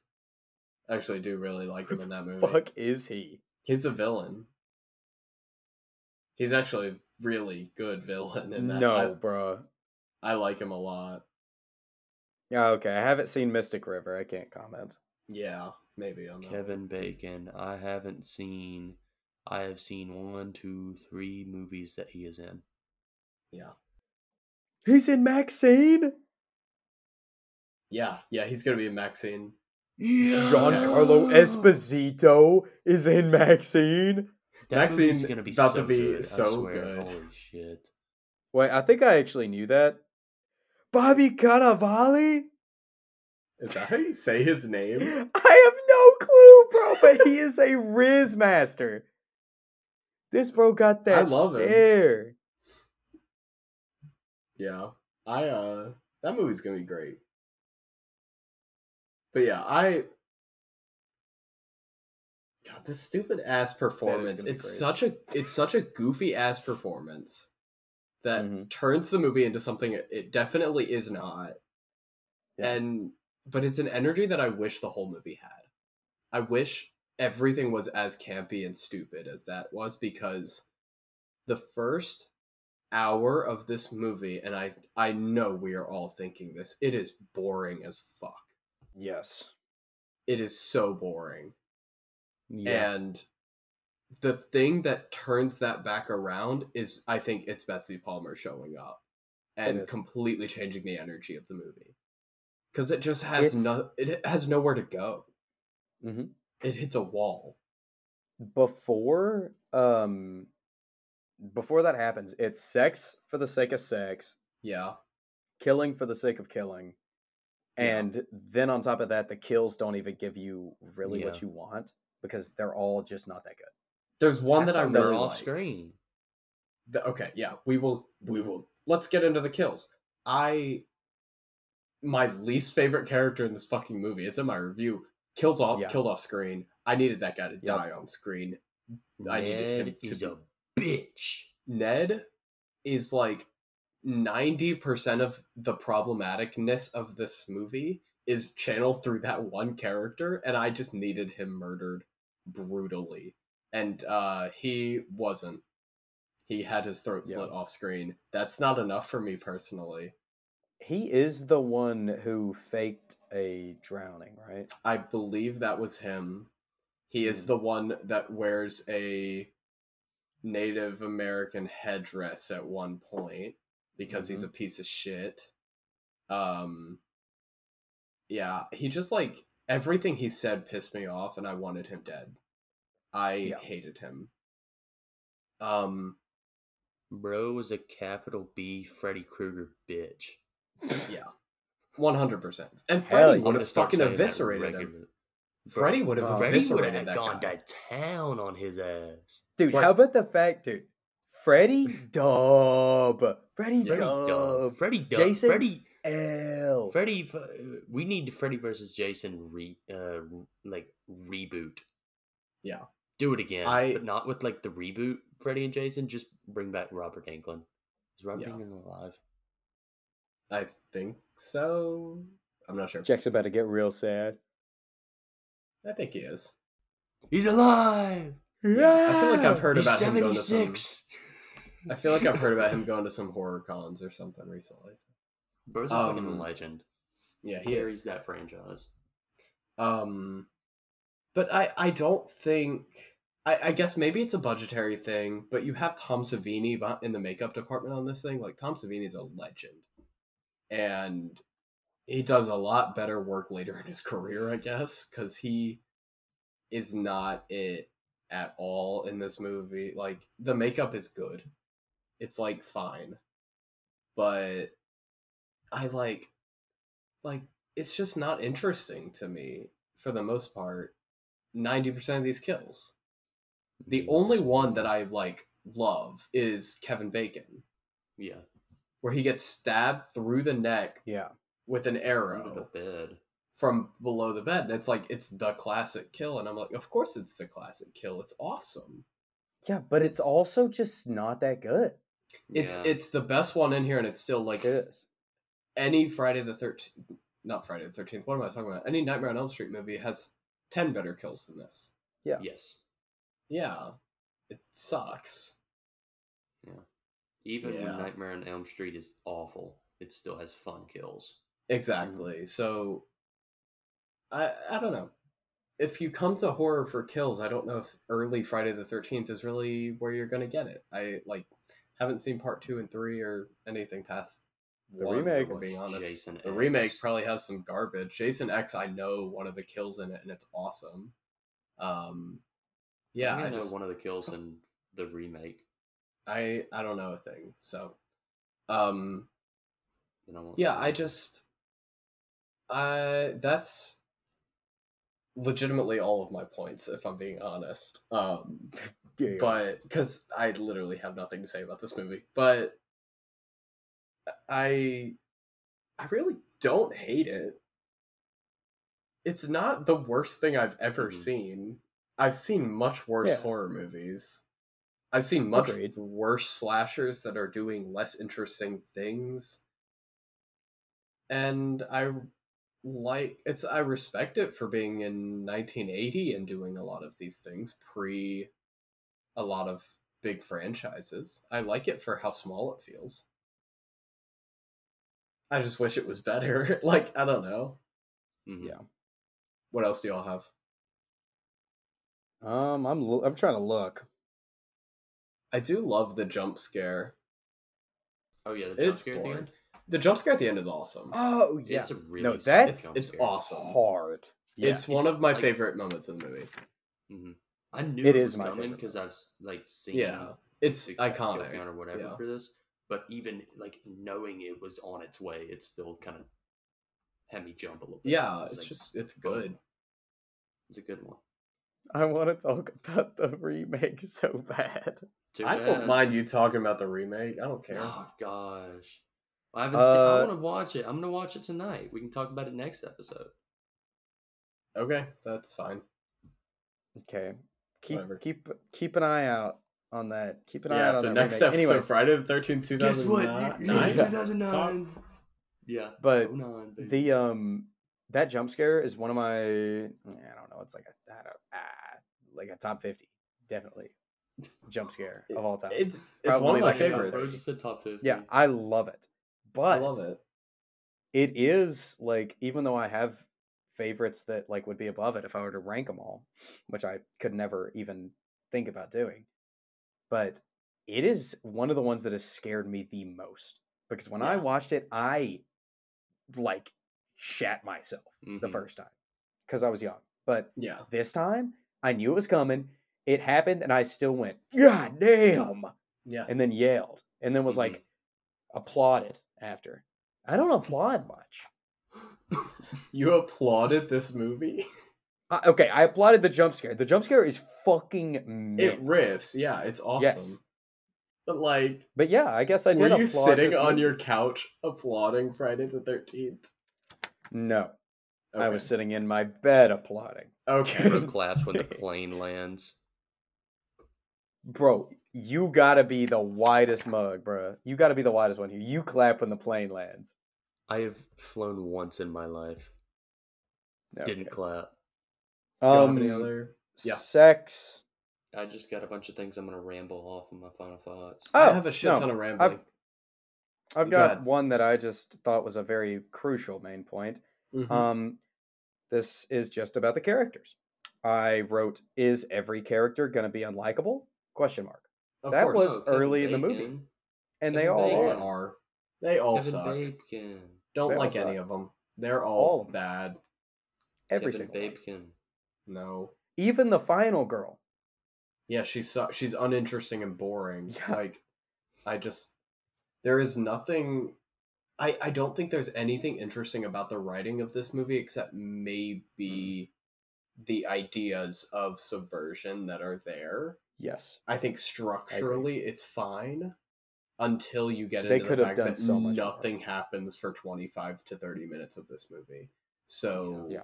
I actually do really like him in that movie. Fuck is he? He's a villain. He's actually a really good villain in that. No, bruh. I, I like him a lot. Yeah, okay. I haven't seen Mystic River. I can't comment. Yeah, maybe on that. Kevin Bacon. I haven't seen. I have seen one, two, three movies that he is in. Yeah, He's in MaXXXine. yeah, yeah. He's gonna be in MaXXXine. Giancarlo Esposito is in MaXXXine. That MaXXXine movie's gonna be about so to be good, so good. Holy shit! Wait, I think I actually knew that. Bobby Cannavale? Is that how you say his name? I have no clue, bro, but he is a Riz master. This bro got that I love him. stare. Yeah, I uh, that movie's gonna be great. But yeah, I. God, this stupid ass performance. It's such a it's such a goofy ass performance that Mhm. turns the movie into something it- it definitely is not. Yeah. And but it's an energy that I wish the whole movie had. I wish everything was as campy and stupid as that was because the first hour of this movie and I I know we are all thinking this. It is boring as fuck. Yes. It is so boring. Yeah, And the thing that turns that back around is I think it's Betsy Palmer showing up and completely changing the energy of the movie. Cuz it just has It's- no it has nowhere to go. Mhm. It hits a wall. Before um before that happens, it's sex for the sake of sex, Yeah. killing for the sake of killing. Yeah. And then on top of that, the kills don't even give you really Yeah. what you want because they're all just not that good. There's one that I Half of them are really off like. screen. the, okay, yeah, we will we will let's get into the kills. I my least favorite character in this fucking movie. It's in my review. Kills off Yeah. killed off screen. I needed that guy to Yep. die on screen. I needed him Ned to is be a bitch. Ned is like 90% of the problematicness of this movie is channeled through that one character and I just needed him murdered brutally. And uh he wasn't. He had his throat Yeah. slit off screen. That's not enough for me personally. He is the one who faked a drowning, right? I believe that was him. He is Hmm. the one that wears a Native American headdress at one point because he's a Mm-hmm. piece of shit. Um yeah, he just like everything he said pissed me off and I wanted him dead. I Yeah. hated him. Um Bro was a capital B Freddy Krueger bitch. yeah. 100%. And Hell Freddy yeah. I'm would have fucking eviscerated him. regularly. Freddy would have Bro, Freddy would eviscerated have that gone guy. to town on his ass. Dude, Like- how about the fact, dude? Freddy Dub. Freddie, Freddy Dub. Dub. Freddy Dub. Jason Freddy. L. Freddy. We need Freddy versus Jason re uh like reboot. Yeah. Do it again, I- but not with like the reboot Freddy and Jason. Just bring back Robert Englund. Is Robert Yeah. Englund alive? I think so. I'm not sure. Jack's about to get real sad. I think he is. He's alive. Yeah, I feel like I've heard He's about him going to some. I feel like I've heard about him going to some horror cons or something recently. Bro's a Um, fucking legend. Yeah, He carries is. that franchise. Um, but I I don't think. I, I guess maybe it's a budgetary thing, but you have Tom Savini in the makeup department on this thing. Like Tom Savini is a legend, and he does a lot better work later in his career, I guess, because he is not it at all in this movie. Like the makeup is good, it's like fine, but I like like it's just not interesting to me for the most part. Ninety percent of these kills. The only one that I like love is Kevin Bacon, yeah where he gets stabbed through the neck Yeah. with an arrow bed. from below the bed. And it's like it's the classic kill. And I'm like, of course it's the classic kill. It's awesome. Yeah, but it's It's- also just not that good. It's Yeah. it's the best one in here, and it's still like It is. any Friday the thirteenth not Friday the thirteenth, what am I talking about? Any Nightmare on Elm Street movie has ten better kills than this. Yeah. yes. Yeah. It sucks. Yeah. Even Yeah. when Nightmare on Elm Street is awful, it still has fun kills. Exactly. Mm-hmm. So I I don't know. If you come to horror for kills, I don't know if early Friday the thirteenth is really where you're gonna get it. I like haven't seen part two and three or anything past The one, if remake. we're being honest. Jason. The X. remake probably has some garbage. Jason X, I know one of the kills in it, and it's awesome. Um, yeah, I, I, know just one of the kills in the remake. I I don't know a thing. So, um, And I yeah, I just, I that's legitimately all of my points, if I'm being honest. Um, Yeah. but because I literally have nothing to say about this movie, but I I really don't hate it. It's not the worst thing I've ever Mhm. seen. I've seen much worse Yeah. horror movies. I've seen much Agreed. worse slashers that are doing less interesting things. And I like it's I respect it for being in 1980 and doing a lot of these things pre a lot of big franchises. I like it for how small it feels. I just wish it was better. like I don't know. Mhm. Yeah. What else do y'all have? um, I'm lo- I'm trying to look. I do love the jump scare. Oh yeah, the jump It's scare at the end. The jump scare at the end is awesome. Oh yeah, It's a really no, that's jump it's awesome. hard. Yeah. it's one It's of my like- favorite moments in the movie. Mhm. I knew It it, is was coming because I've like seen Yeah, it's TikTok iconic. or whatever yeah. for this. But even like knowing it was on its way, it still kind of had me jump a little bit. Yeah, It's it's like, just it's good. It's a good one. I want to talk about the remake so bad. Too I don't mind you talking about the remake. I don't care. Oh gosh, I haven't. seen, I Uh, want to watch it. I'm gonna watch it tonight. We can talk about it next episode. Okay, that's fine. Okay, keep Whatever. keep keep an eye out on that. Keep an eye Yeah, out on that. so next remake. episode, Anyways, Friday the 13th, 2009. Yeah. 2009. Yeah. but 09, the um that jump scare is one of my I don't know. It's like a I don't, ah, like a top fifty, definitely jump scare of all time. It's it's Probably one of my like a top favorites. just said top 50. yeah, I love it, but I love it. it is like even though I have favorites that like would be above it if I were to rank them all, which I could never even think about doing. But it is one of the ones that has scared me the most because when I watched it, I like shat myself the Mhm. first time because I was young. But Yeah. this time, I knew it was coming. It happened, and I still went, God damn! Yeah. And then yelled, and then was Mhm. like, applauded after. I don't applaud much. You applauded this movie? I, uh, okay, I applauded the jump scare. The jump scare is fucking mint. It riffs. Yeah, it's awesome. Yes. But like, But yeah, I guess I did. were you applaud sitting this on movie. your couch applauding Friday the 13th? No, I was sitting in my bed applauding. Okay. Bro claps when the plane lands. Bro, you gotta be the widest mug, bro. You gotta be the widest one here. You clap when the plane lands. I have flown once in my life. Didn't Okay. clap. Do you have Um, any other? yeah. sex. I just got a bunch of things I'm gonna ramble off in my final thoughts. I Oh, have a shit no, ton of rambling. I've Go got ahead. one that I just thought was a very crucial main point. Mhm. Um, this is just about the characters. I wrote, "Is every character gonna be unlikable?" Question mark. of that course. was Oh, Kevin early in the movie. Bacon. And they all Bacon. are. are. They all Kevin suck. Bacon. Don't They all like any suck. of them. They're All all, of 'em. bad. Every Kevin single one. No. Even the final girl. Yeah, she's su- she's uninteresting and boring. Yeah. Like, I just there is nothing. I I don't think there's anything interesting about the writing of this movie except maybe hmm. the ideas of subversion that are there. Yes. I think structurally it's fine until you get They into could the have fact done that so much more. nothing happens for 25 to 30 minutes of this movie. So Yeah.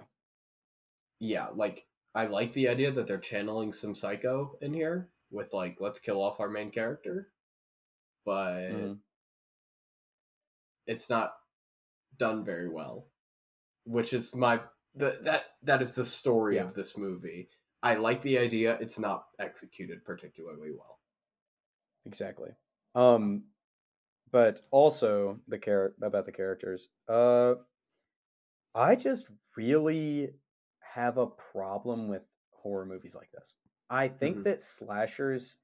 yeah, like I like the idea that they're channeling some psycho in here with like let's kill off our main character, but Mhm. it's not done very well, which is my the, that that is the story Yeah. of this movie. I like the idea, it's not executed particularly well. Exactly. Um, but also the char- about the characters. Uh, I just really have a problem with horror movies like this. I think Mhm. that slashers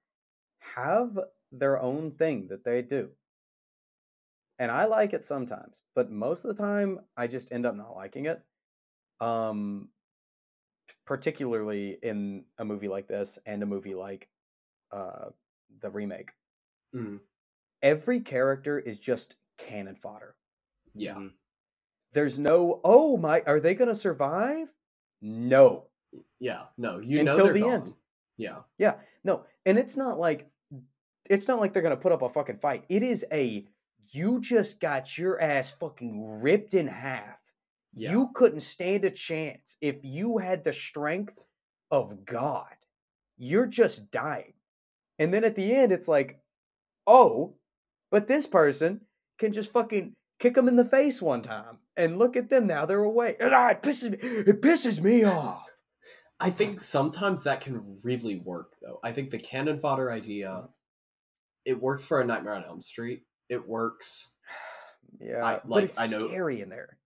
have their own thing that they do. And I like it sometimes, but most of the time I just end up not liking it. Um particularly in a movie like this and a movie like uh the remake. Mm, Every character is just cannon fodder. yeah, Mhm. There's no, oh my, are they going to survive? No. yeah. No, you Until know the gone. end. Yeah, Yeah, no. And it's not like, it's not like they're going to put up a fucking fight. It is a, you just got your ass fucking ripped in half. Yeah. You couldn't stand a chance if you had the strength of God. You're just dying. And then at the end, it's like, oh, but this person can just fucking kick them in the face one time. And look at them now, they're away. And ah, it pisses me, it pisses me off. I think sometimes that can really work though. I think the cannon fodder idea, it works for a Nightmare on Elm Street. It works Yeah, I- but like, it's I know- scary in there.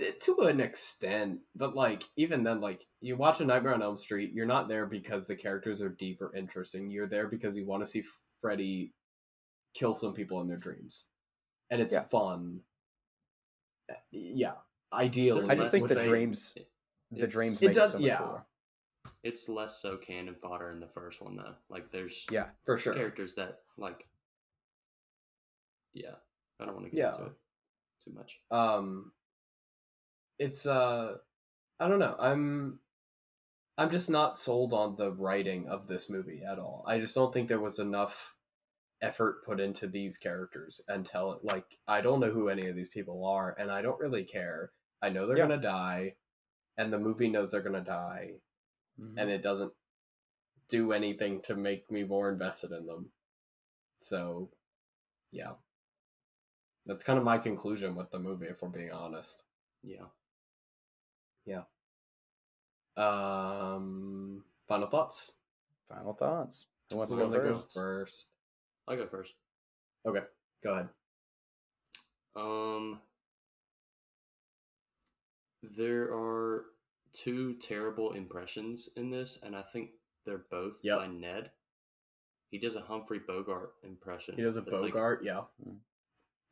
eh, to an extent, but like even then, like you watch a Nightmare on Elm Street, you're not there because the characters are deep or interesting. You're there because you want to see Freddy kill some people in their dreams, and it's Yeah. fun. Eh, Yeah, ideally, I just think the a- dreams, the dreams It make it, does- so much yeah. cooler. It's less so cannon fodder in the first one though. Like there's Yeah, for sure. characters that like Yeah. I don't want to get Yeah. into it too much. um it's uh i don't know i'm I'm just not sold on the writing of this movie at all. I just don't think there was enough effort put into these characters until it, like I don't know who any of these people are and I don't really care. I know they're Yeah. going to die and the movie knows they're going to die Mm-hmm. and it doesn't do anything to make me more invested in them. So, yeah. That's kind of my conclusion with the movie if we're being honest. Yeah. Yeah. Um final thoughts? Final thoughts. Who wants Who to go wants to go first? first? I'll go first. Okay, go ahead. Um, there are two terrible impressions in this, and I think they're both Yep. by Ned. He does a Humphrey Bogart impression. He does a that's like- Bogart, yeah. Hmm.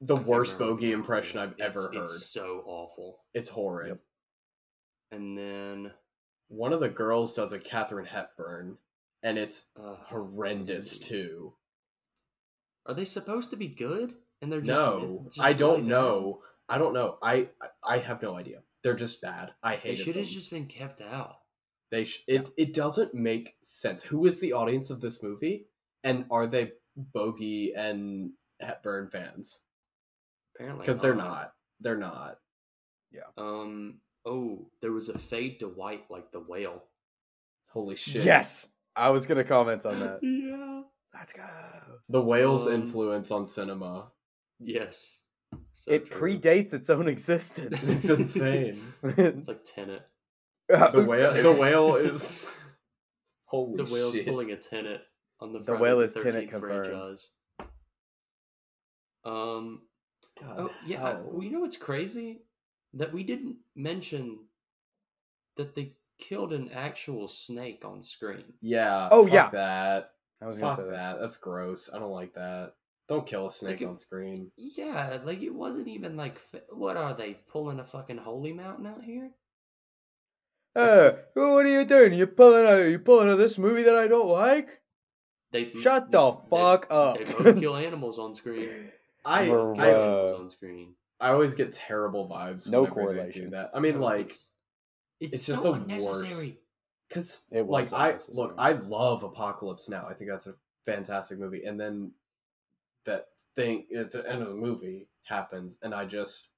The I worst bogey impression. I've It's- ever heard. It's so awful. It's horrid. Yep. And then One of the girls does a Katharine Hepburn, and it's uh, horrendous movies. too. Are they supposed to be good? And they're just No, just I don't really bad? know. I don't know. I I have no idea. They're just bad. I hate. They should them. have just been kept out. They sh- it it doesn't make sense. Who is the audience of this movie, and are they Bogey and Hepburn fans? Apparently, Because they're not. They're not. Yeah. Um. Oh, there was a fade to white like the whale. Holy shit! Yes, I was gonna comment on that. Yeah. Let's go. the whale's Um, influence on cinema. Yes. So It true. predates its own existence. It's insane. It's like Tenet. the whale. The whale is. Holy The whale's shit! pulling a Tenet on the. The Friday whale is Tenet 13th confirmed. franchise. Um. God, Oh yeah. I, well, you know what's crazy? That we didn't mention that they killed an actual snake on screen. Yeah. Oh, fuck yeah. That. I was gonna Fuck say that. that. That's gross. I don't like that. Don't kill a snake Like it- on screen. Yeah, like it wasn't even like what are they pulling a fucking holy mountain out here? Uh, just- what are you doing? You pulling a you pulling a this movie that I don't like? They Shut the they- fuck up. They both kill animals on screen. I Bruh. Kill I, animals on screen. I always get terrible vibes. No whenever They do that. I mean, No, like, it's, it's, it's just so the unnecessary. because It was like I look, I love Apocalypse Now. I think that's a fantastic movie. And then that thing at the end of the movie happens, and I just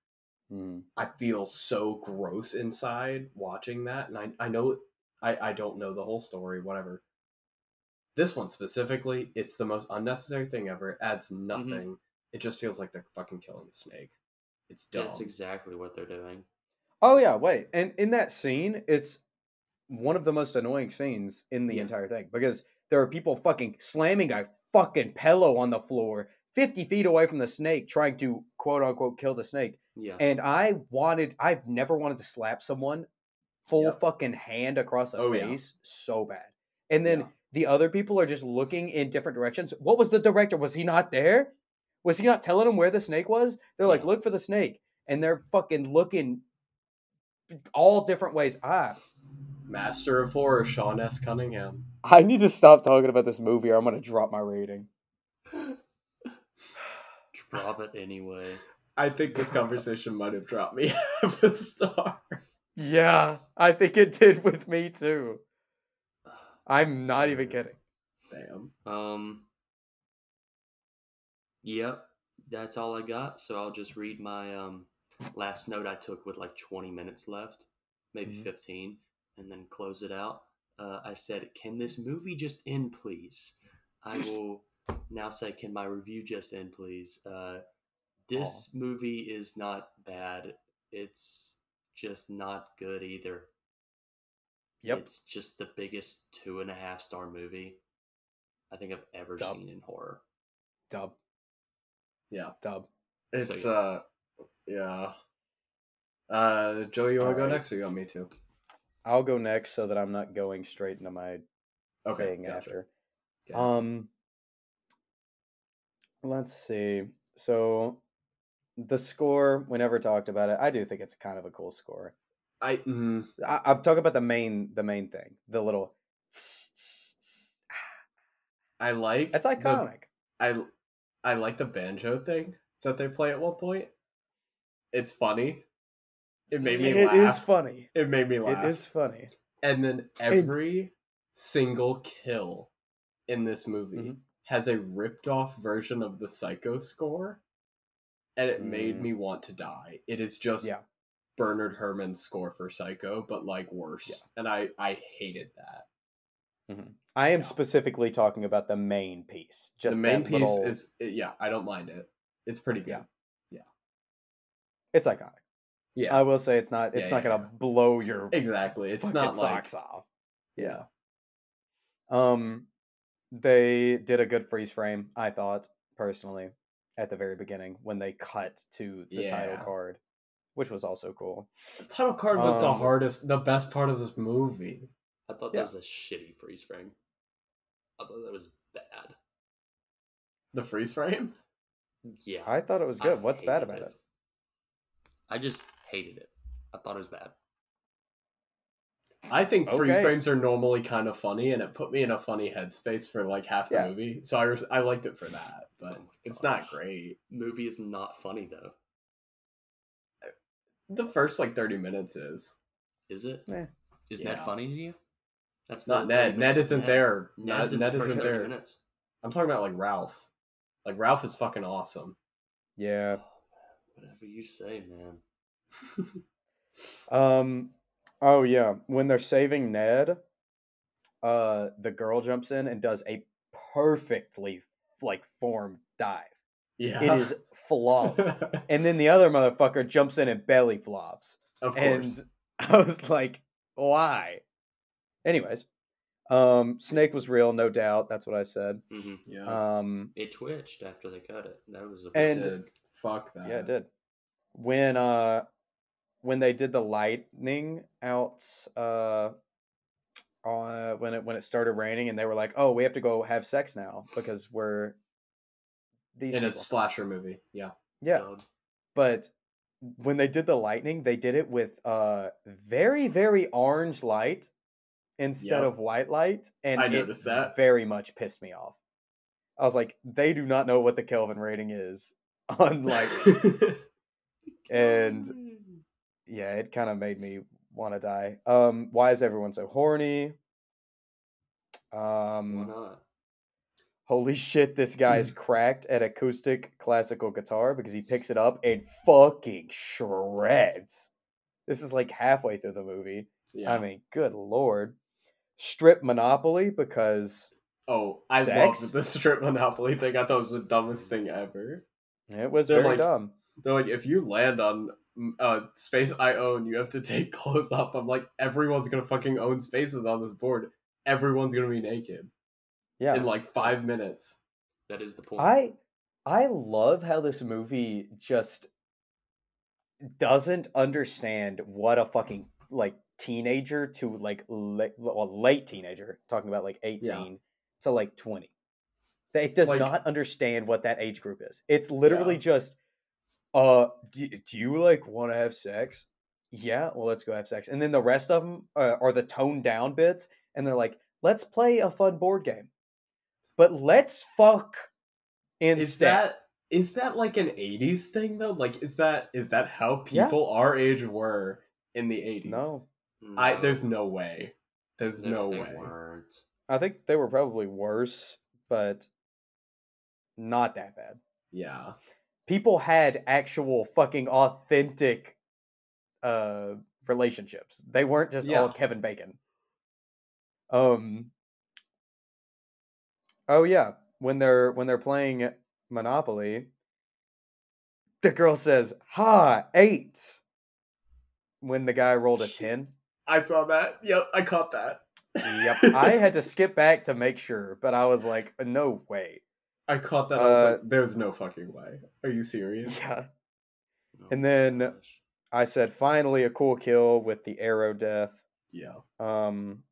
Mm. I feel so gross inside watching that, and I I know I I don't know the whole story, whatever. This one specifically, it's the most unnecessary thing ever. It adds Mm-hmm. nothing. It just feels like they're fucking killing a snake. It's dumb. That's exactly what they're doing. Oh yeah, wait. And in that scene, it's one of the most annoying scenes in the Yeah. entire thing because there are people fucking slamming a fucking pillow on the floor 50 feet away from the snake trying to quote unquote kill the snake. Yeah. And I wanted I've never wanted to slap someone full Yep. fucking hand across the Oh, yeah. face so bad. And then Yeah. the other people are just looking in different directions. What was the director? Was he not there? Was he not telling them where the snake was? They're like, look for the snake. And they're fucking looking all different ways. Ah, Master of Horror, Sean S. Cunningham. I need to stop talking about this movie or I'm going to drop my rating. Drop it anyway. I think this conversation might have dropped me as a star. Yeah, I think it did with me too. I'm not even kidding. Damn. Um. Yep, that's all I got. So I'll just read my um last note I took with like 20 minutes left, maybe Mhm. 15, and then close it out. Uh, I said, "Can this movie just end, please?" I will now say, "Can my review just end, please?" Uh, this movie is not bad. It's just not good either. Yep. It's just the biggest two and a half star movie I think I've ever Dub. seen in horror. Dub. Yeah. Dub. It's yeah. uh yeah. Uh Joe, you wanna go Alright. next or you want me to? I'll go next so that I'm not going straight into my Okay. thing gotcha. after. Gotcha. Um, let's see. So, the score, we never talked about it. I do think it's kind of a cool score. I mm, I, I'm talking about the main, the main thing, the little. I like the- iconic. I I like the banjo thing that they play at one point. It's funny. It made me It laugh. is funny. It made me laugh. It is funny. And then every single kill in this movie Mhm. has a ripped off version of the Psycho score, and it made Mm. me want to die. It is just Yeah. Bernard Herrmann's score for Psycho, but like worse, and I I hated that. I am Yeah. specifically talking about the main piece. Just the main that piece little- is yeah, I don't mind it. It's pretty good. Yeah. Yeah, it's iconic. yeah, I will say it's not. It's Yeah, not yeah, gonna blow your exactly. It's fucking not like socks off. yeah. Um, they did a good freeze frame. I thought personally at the very beginning when they cut to the title card, which was also cool. The title card was the Um, hardest, the best part of this movie. I thought Yeah. that was a shitty freeze frame. I thought that was bad. The freeze frame. Yeah. I thought it was I good. What's bad about it? I just hated it. I thought it was bad. I think freeze frames are normally kind of funny, and it put me in a funny headspace for like half the Yeah. movie. So I, res- I liked it for that, but Oh it's not great. Movie is not funny though, The first like thirty minutes is. is it? Eh. Is Ned Yeah. funny to you? That's It's not Ned. Ned isn't there. Ned, Ned's in Ned the first isn't there. minutes. I'm talking about like Ralph. Like Ralph is fucking awesome. Yeah. Whatever you say, man. Um. Oh yeah. When they're saving Ned, uh, the girl jumps in and does a perfectly like formed dive. Yeah, It is flawless. and then the other motherfucker jumps in and belly flops. of course. and course. I was like, why? Anyways, um, Snake was real, no doubt. That's what I said. hmm Yeah, Um, It twitched after they cut it. That was a and- it did. fuck that. yeah, it did. When uh, when they did the lightning out, uh, uh, when it when it started raining, and they were like, "Oh, we have to go have sex now because we're these In a slasher movie. Yeah, yeah, dog. but when they did the lightning, they did it with uh very very orange light instead Yep. of white light, and I it noticed that. very much pissed me off. I was like, they do not know what the Kelvin rating is on lightning, and yeah, it kind of made me want to die. Um, why is everyone so horny? Why Um, not? Holy shit, this guy is cracked at acoustic classical guitar because he picks it up and fucking shreds. This is like halfway through the movie. yeah. I mean, good lord. Strip Monopoly because oh, I sex? loved the strip monopoly thing. I thought it was the dumbest thing ever. it was They're very like- dumb. They're like, if you land on mm, uh, space I own, you have to take clothes off. I'm like, everyone's gonna fucking own spaces on this board. Everyone's gonna be naked Yeah. in like five minutes. That is the point. I I love how this movie just doesn't understand what a fucking like teenager to like late, well, late teenager talking about like 18 to like 20 it does Like- not understand what that age group is it's literally Yeah. just uh do, do you like want to have sex yeah well let's go have sex and then the rest of them uh, are the toned down bits and they're like let's play a fun board game but let's fuck instead Is that is that like an '80s thing though? Like, is that is that how Yeah. people our age were in the '80s? no I there's no way. There's They- no they way. weren't. I think they were probably worse, but not that bad. Yeah. People had actual fucking authentic uh relationships. They weren't just all Kevin Bacon. Um Oh yeah, when they're when they're playing Monopoly, the girl says, "Ha, 8." When the guy rolled a 10. I saw that. Yep, I caught that. Yep. I had to skip back to make sure, but I was like, "No way." I caught that. I was Uh, like, "There's no fucking way." Are you serious? Yeah. Oh And then- gosh. I said finally a cool kill with the arrow death. Yeah. Um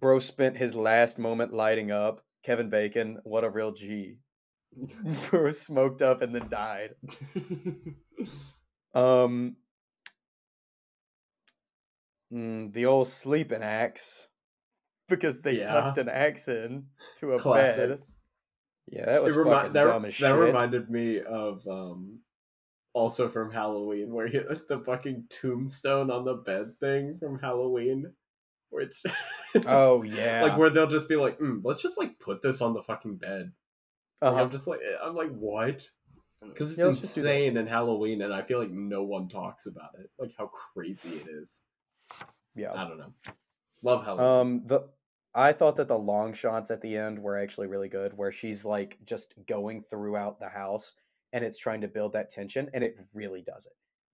Bro spent his last moment lighting up. Kevin Bacon, what a real G. Bro smoked up and then died. Um mm, the old sleeping axe. Because they Yeah. tucked an axe in to a Classic. bed. Yeah, that was remi- fucking that, dumb as that shit. reminded me of um, also from Halloween, where he, the fucking tombstone on the bed thing from Halloween, where it's Oh yeah. like where they'll just be like, mm, let's just like put this on the fucking bed. Uh-huh. I'm just like, I'm like, what? Because it's Yeah, let's just do that. insane in Halloween, and I feel like no one talks about it. Like how crazy it is. Yeah. I don't know. Love Halloween. Um, the I thought that the long shots at the end were actually really good, where she's like just going throughout the house and it's trying to build that tension, and it really does it.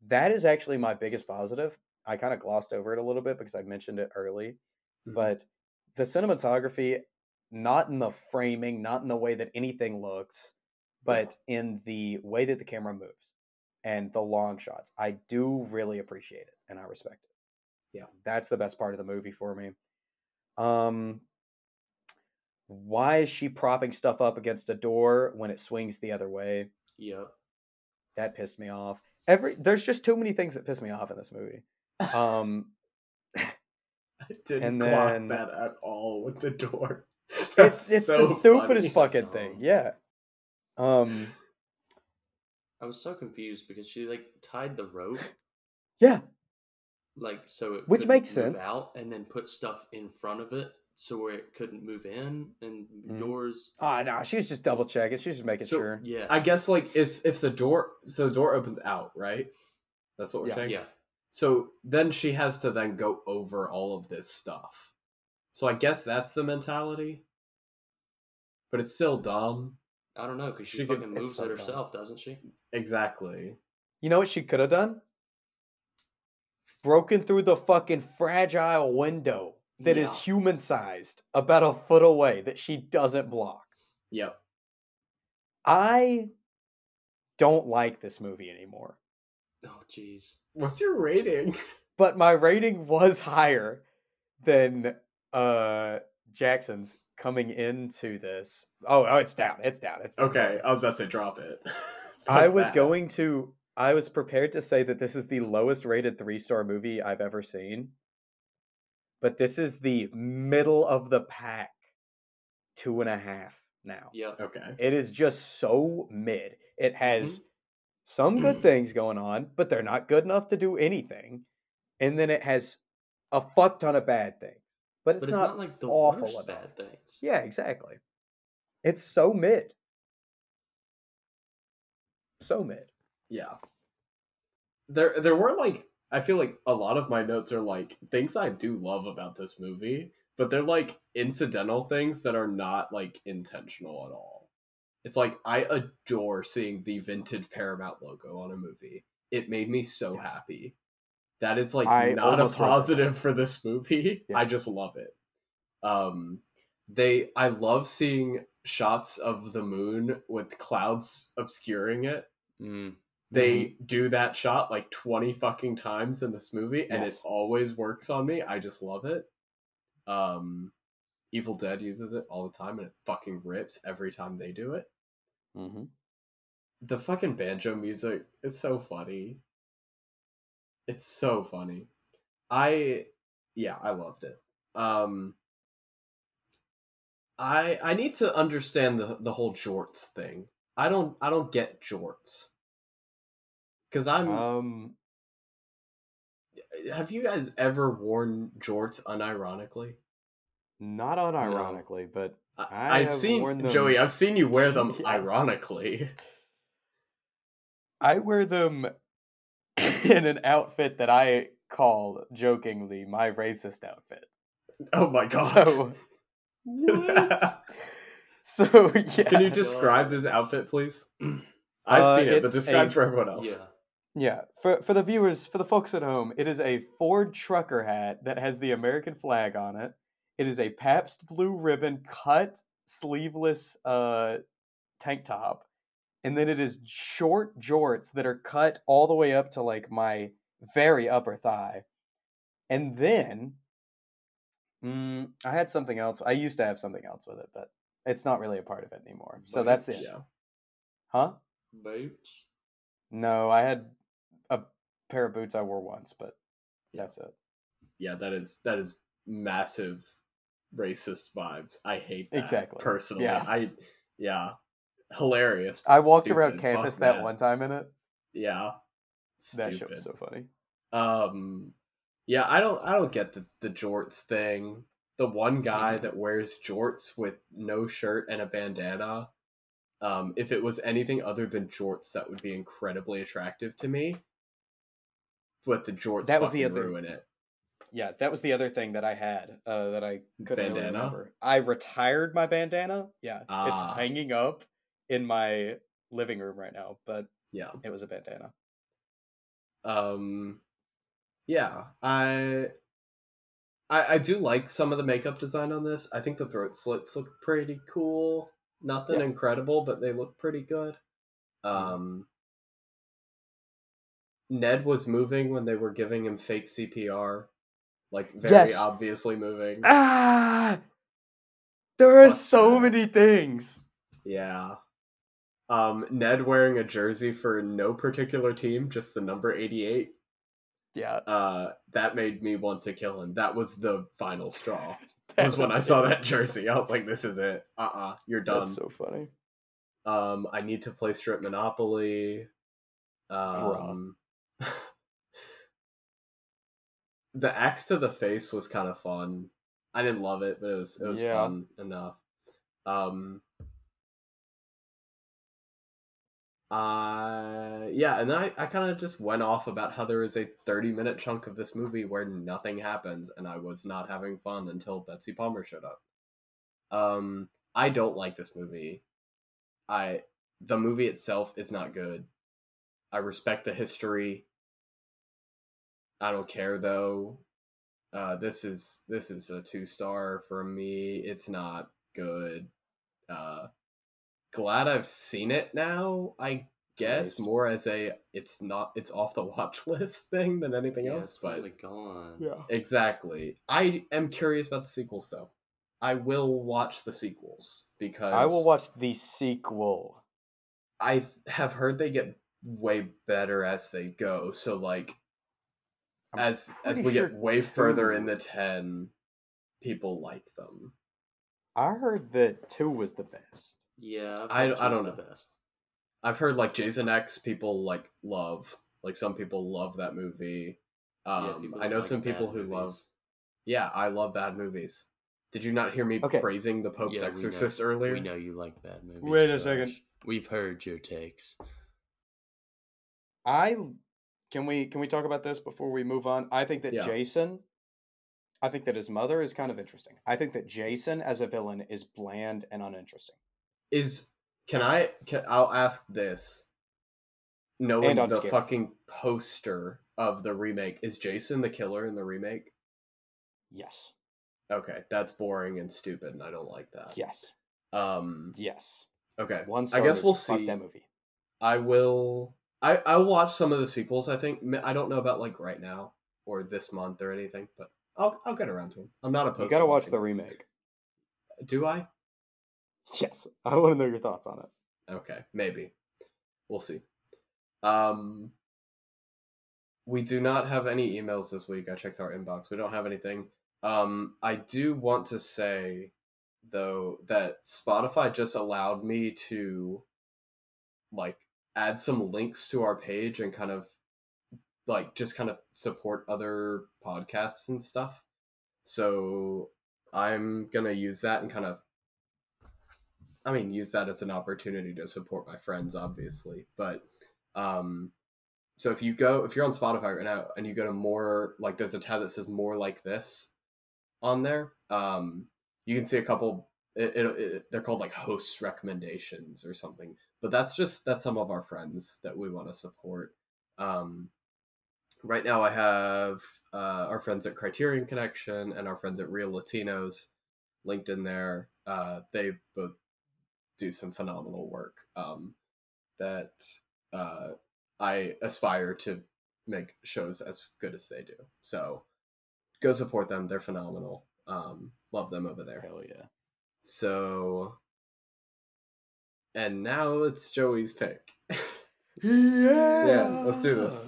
That is actually my biggest positive. I kind of glossed over it a little bit because I mentioned it early, Mhm. but the cinematography, not in the framing, not in the way that anything looks, but in the way that the camera moves and the long shots, I do really appreciate it and I respect it. Yeah. that's the best part of the movie for me. Um, why is she propping stuff up against a door when it swings the other way? Yep. That pissed me off. Every there's just too many things that piss me off in this movie. Um, I didn't clock then- that at all with the door. it's That's it's so the stupidest funny. fucking thing. Um, Yeah. Um. I was so confused because she like tied the rope Yeah. Like so it Which makes move sense. out and then put stuff in front of it so where it couldn't move in and Mhm. doors. Ah, no, she was just double checking. She was just making So- sure. Yeah. I guess like is if the door so the door opens out, right? That's what we're Yeah. saying. yeah. So then she has to then go over all of this stuff. So I guess that's the mentality. But it's still dumb. I don't know because she, She could- fucking it's moves so it dumb. herself, doesn't she? Exactly. You know what she could have done? Broken through the fucking fragile window that is Yeah. human sized, about a foot away, that she doesn't block. Yep. I don't like this movie anymore. Oh jeez. What's your rating? But my rating was higher than uh Jackson's coming into this. Oh, oh, it's down. It's down. It's down. Okay, I was about to say drop it. I was that. going to. I was prepared to say that this is the lowest rated three star movie I've ever seen, but this is the middle of the pack, two and a half now. Yeah. Okay. It is just so mid. It has Mm-hmm. some good things going on, but they're not good enough to do anything. And then it has a fuck ton of bad things, but it's, but it's not, not, like the awful worst enough. bad things. Yeah, exactly. It's so mid. So mid. Yeah. There there were like I feel like a lot of my notes are like things I do love about this movie, but they're like incidental things that are not like intentional at all. It's like I adore seeing the vintage Paramount logo on a movie. It made me so Yes. happy. That is like I not a almost wrote that positive for this movie. Yeah. I just love it. Um they I love seeing shots of the moon with clouds obscuring it Mm. They do that shot like 20 fucking times in this movie and it always works on me. I just love it. Um evil dead uses it all the time and it fucking rips every time they do it. Mm-hmm. the fucking banjo music is so funny. It's so funny. I yeah i loved it. Um i i need to understand the the whole jorts thing. I don't i don't get jorts because i'm Um, have you guys ever worn jorts unironically not unironically, but I I've seen Joey. I've seen you wear them Yeah. ironically. I wear them in an outfit that I call jokingly my racist outfit. Oh my god! So, What? so yeah. Can you describe this outfit, please? I've Uh, seen it, but describe a- for everyone else. yeah. Yeah, for for the viewers, for the folks at home, it is a Ford trucker hat that has the American flag on it. It is a Pabst Blue Ribbon cut sleeveless uh tank top, and then it is short jorts that are cut all the way up to like my very upper thigh, and then mm, I had something else. I used to have something else with it, but it's not really a part of it anymore. So that's it, Yeah. huh? Boots. No, I had pair of boots I wore once, but that's it. Yeah, that is that is massive racist vibes. I hate that Exactly. personally. Yeah. I yeah. Hilarious. I walked around campus Fuck that one time in it. Yeah. That shit was so funny. Um yeah, I don't I don't get the the jorts thing. The one guy Mhm. that wears jorts with no shirt and a bandana. Um, if it was anything other than jorts, that would be incredibly attractive to me. But the jorts That was the other- ruin it. Yeah, that was the other thing that I had uh, that I couldn't really remember. I retired my bandana. Yeah, Ah. it's hanging up in my living room right now, but Yeah. it was a bandana. um yeah I, I i do like some of the makeup design on this i think the throat slits look pretty cool nothing Yeah. incredible but they look pretty good um ned was moving when they were giving him fake cpr like very Yes. obviously moving Ah, there are Fuck so that. many things. yeah um ned wearing a jersey for no particular team just the number 88 Yeah, uh that made me want to kill him that was the final straw that was when I saw that jersey. I was like, "This is it. Uh, uh-uh, you're done." That's so funny. um, I need to play strip Monopoly. Um, the axe to the face was kind of fun. I didn't love it, but it was it was Yeah. fun enough. Um, uh, yeah, and then I, I kind of just went off about how there is a 30 minute chunk of this movie where nothing happens, and I was not having fun until Betsy Palmer showed up. Um, I don't like this movie. I the movie itself is not good. I respect the history. I don't care though. Uh, this is this is a two star for me. It's not good. Uh, glad I've seen it now. I guess Nice. more as a it's not it's off the watch list thing than anything Yeah, else. it's But finally gone. Yeah, exactly, I am curious about the sequels though. I will watch the sequels because I will watch the sequel. I have heard they get way better as they go. So like I'm as as we sure get way further in the 10 people like them. I heard that two was the best. Yeah, I've I- don't two's the know. Best. I've heard like Jason X people like love. Like some people love that movie. Um people I know like some people who love. Yeah, I love bad movies. Did you not hear me Okay. praising the Pope's Yeah, we know- Exorcist earlier? We know you like bad movies. Wait a second. We've heard your takes. I can we can we talk about this before we move on? I think that Yeah. Jason I think that his mother is kind of interesting. I think that Jason as a villain is bland and uninteresting. Is can I can I'll ask this. Knowing the fucking poster of the remake, is Jason the killer in the remake? Yes. Okay, that's boring and stupid, and I don't like that. Yes. Um. Yes. Okay. One I guess we'll see. that movie. I will. I I'll watch some of the sequels. I think I don't know about like right now or this month or anything, but I'll I'll get around to them. I'm not opposed. You gotta to watch the remake. Do I? Yes. I want to know your thoughts on it. Okay, maybe. We'll see. Um we do not have any emails this week. I checked our inbox. We don't have anything. Um I do want to say though that Spotify just allowed me to like add some links to our page and kind of like just kind of support other podcasts and stuff. So I'm going to use that and kind of I mean, use that as an opportunity to support my friends, obviously. But um, so if you go, if you're on Spotify right now and you go to more, like there's a tab that says more like this on there, um, you can see a couple. It, it, it, they're called like hosts recommendations or something. But that's just that's some of our friends that we want to support. Um, right now, I have uh, our friends at Criterion Connection and our friends at Real Latinos linked in there. Uh, they both do some phenomenal work um, that uh, I aspire to make shows as good as they do. So go support them; they're phenomenal. Um, love them over there. Hell yeah. So, and now it's Joey's pick. Yeah. Yeah, let's do this.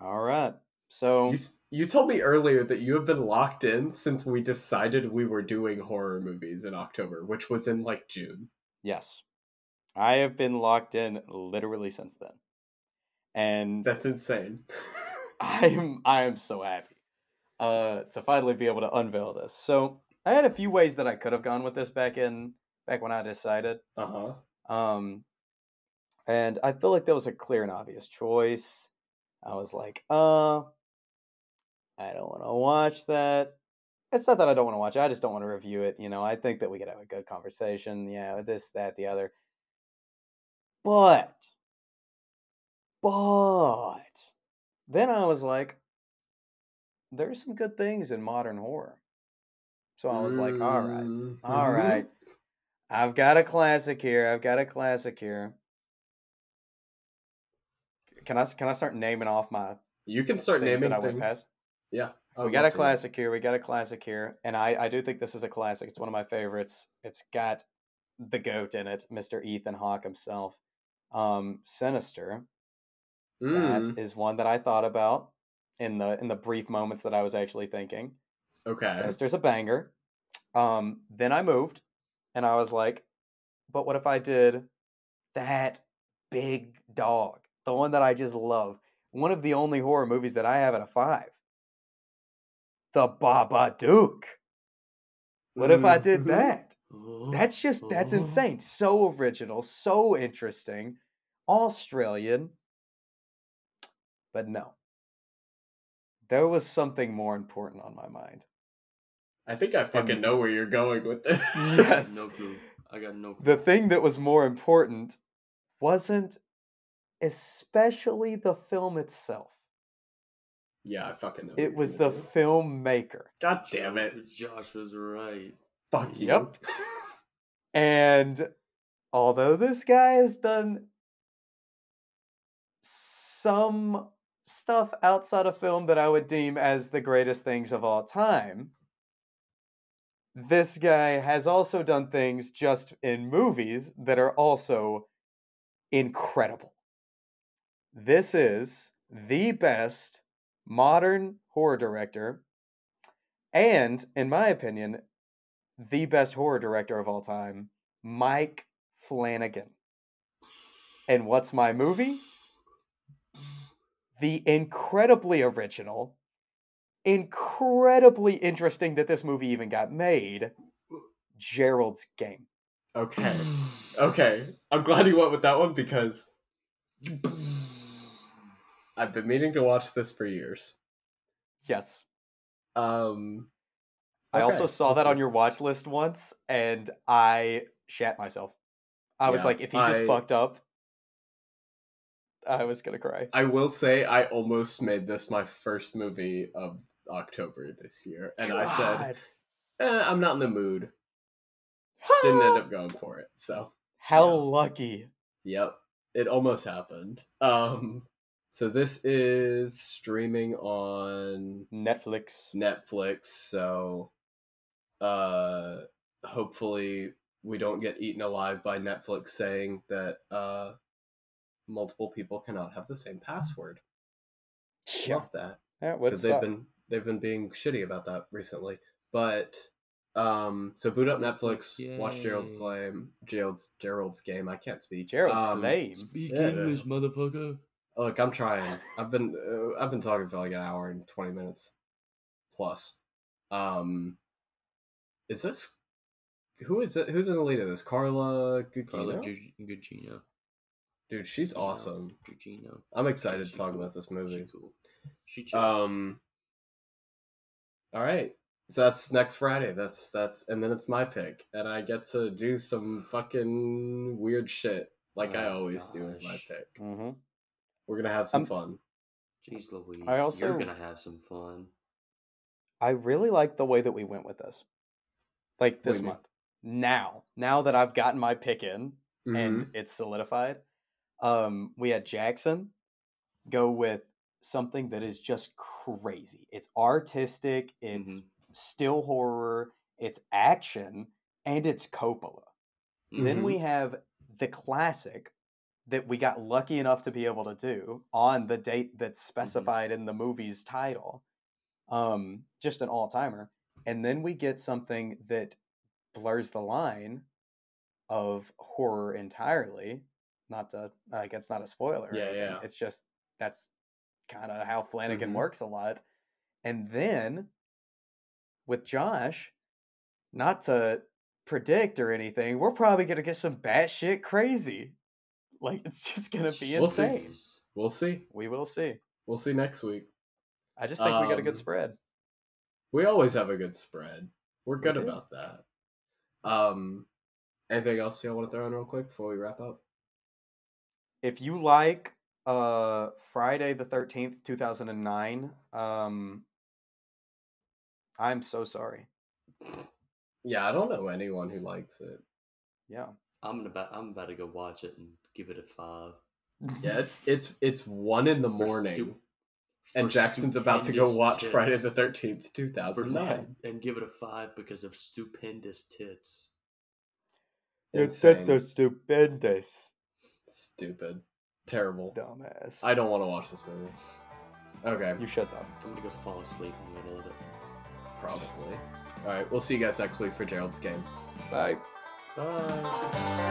All right. So You, you told me earlier that you have been locked in since we decided we were doing horror movies in October, which was in like June. yes. I have been locked in literally since then. And That's insane. I'm I am so happy uh to finally be able to unveil this. So I had a few ways that I could have gone with this back in back when I decided. Uh huh. Um and I feel like that was a clear and obvious choice. I was like, uh I don't want to watch that. It's not that I don't want to watch it, I just don't want to review it. You know, I think that we could have a good conversation. Yeah, this, that, the other. But but then I was like, there's some good things in modern horror. So I was like, all right, Mm, all right. I've got a classic here. I've got a classic here. Can I can I start naming off my You can start naming that I went things. past? Yeah. I we got a love to hear. classic here. We got a classic here, and I I do think this is a classic. It's one of my favorites. It's got the goat in it, Mr. Ethan Hawke himself. Um, Sinister. Mm, That is one that I thought about in the in the brief moments that I was actually thinking. okay. Sinister's a banger. Um, then I moved, and I was like, but what if I did that big dog, the one that I just love, one of the only horror movies that I have at a five, the Baba Babadook. What if I did Mhm. that? That's just that's oh. insane. So original, so interesting, Australian. But no. There was something more important on my mind. I think I fucking And- know where you're going with this. I got Yes. no clue. I got no clue. The thing that was more important wasn't especially the film itself. yeah, I fucking know. It was the gonna filmmaker. God damn it! Josh was right. Fuck you. Yep. And although this guy has done some stuff outside of film that I would deem as the greatest things of all time, this guy has also done things just in movies that are also incredible. This is the best modern horror director, and in my opinion, the best horror director of all time, Mike Flanagan. And what's my movie? The incredibly original, incredibly interesting that this movie even got made, Gerald's Game. Okay. Okay. I'm glad you went with that one because I've been meaning to watch this for years. Yes. Um. I also saw that on your watch list once and I shat myself. I was Yeah, like, if he just I- fucked up, I was gonna cry. I will say I almost made this my first movie of October this year, and I said eh, I'm not in the mood. Didn't end up going for it. So How Yeah. lucky. yep, it almost happened. Um. So this is streaming on Netflix. Netflix, so uh hopefully we don't get eaten alive by Netflix saying that uh multiple people cannot have the same password. Yeah. Love that. That would Because they've been they've been being shitty about that recently. But um so boot up Netflix, watch Gerald's Yay. game Gerald's Gerald's game. I can't speak. Gerald's Um, Claim. Speak Yeah, English, yeah. motherfucker. Look, I'm trying. I've been uh, I've been talking for like an hour and twenty minutes plus. Um, is this who is it? Who's in the lead of this? Carla Gugino? Carla Gu- Gugino. Dude, she's Gugino. awesome. Gugino. I'm excited She to talk cool. about this She movie. cool. She chill. Um, all right. So that's next Friday. That's that's and then it's my pick, and I get to do some fucking weird shit like I Oh, always do with my gosh. pick. hmm We're gonna have some Um, fun. Jeez Louise. I also- You're gonna have some fun. I really like the way that we went with this. Like this you mean? month. Now, now that I've gotten my pick in Mhm. and it's solidified, um, we had Jackson go with something that is just crazy. It's artistic, it's Mhm. still horror, it's action, and it's Coppola. Then Mhm. we have the classic that we got lucky enough to be able to do on the date that's specified in the movie's title. Um, just an all timer. And then we get something that blurs the line of horror entirely. Not to like it's not a spoiler. Yeah, yeah. It's just that's kind of how Flanagan Mhm. works a lot. And then with Josh, not to predict or anything, we're probably gonna get some batshit crazy. Like it's just gonna be We'll see. insane. Jeez. We'll see. We will see. We'll see next week. I just think we got a good Um, spread. We always have a good spread. We're good do. about that. Um, anything else y'all want to throw in real quick before we wrap up? If you like uh Friday the 13th, 2009, um I'm so sorry. Yeah, I don't know anyone who likes it. Yeah. I'm about I'm about to go watch it and give it a five. Yeah, it's it's it's one in the For morning, stu- and Jackson's about to go stupendous watch Friday the Thirteenth, two thousand nine, For- and give it a five because of stupendous tits. Insane. stupendous. Stupid, Terrible. Dumbass. I don't want to watch this movie. Okay. You shut up. I'm gonna go fall asleep in the middle of it. Probably. All right. We'll see you guys next week for Gerald's game. Bye. Bye.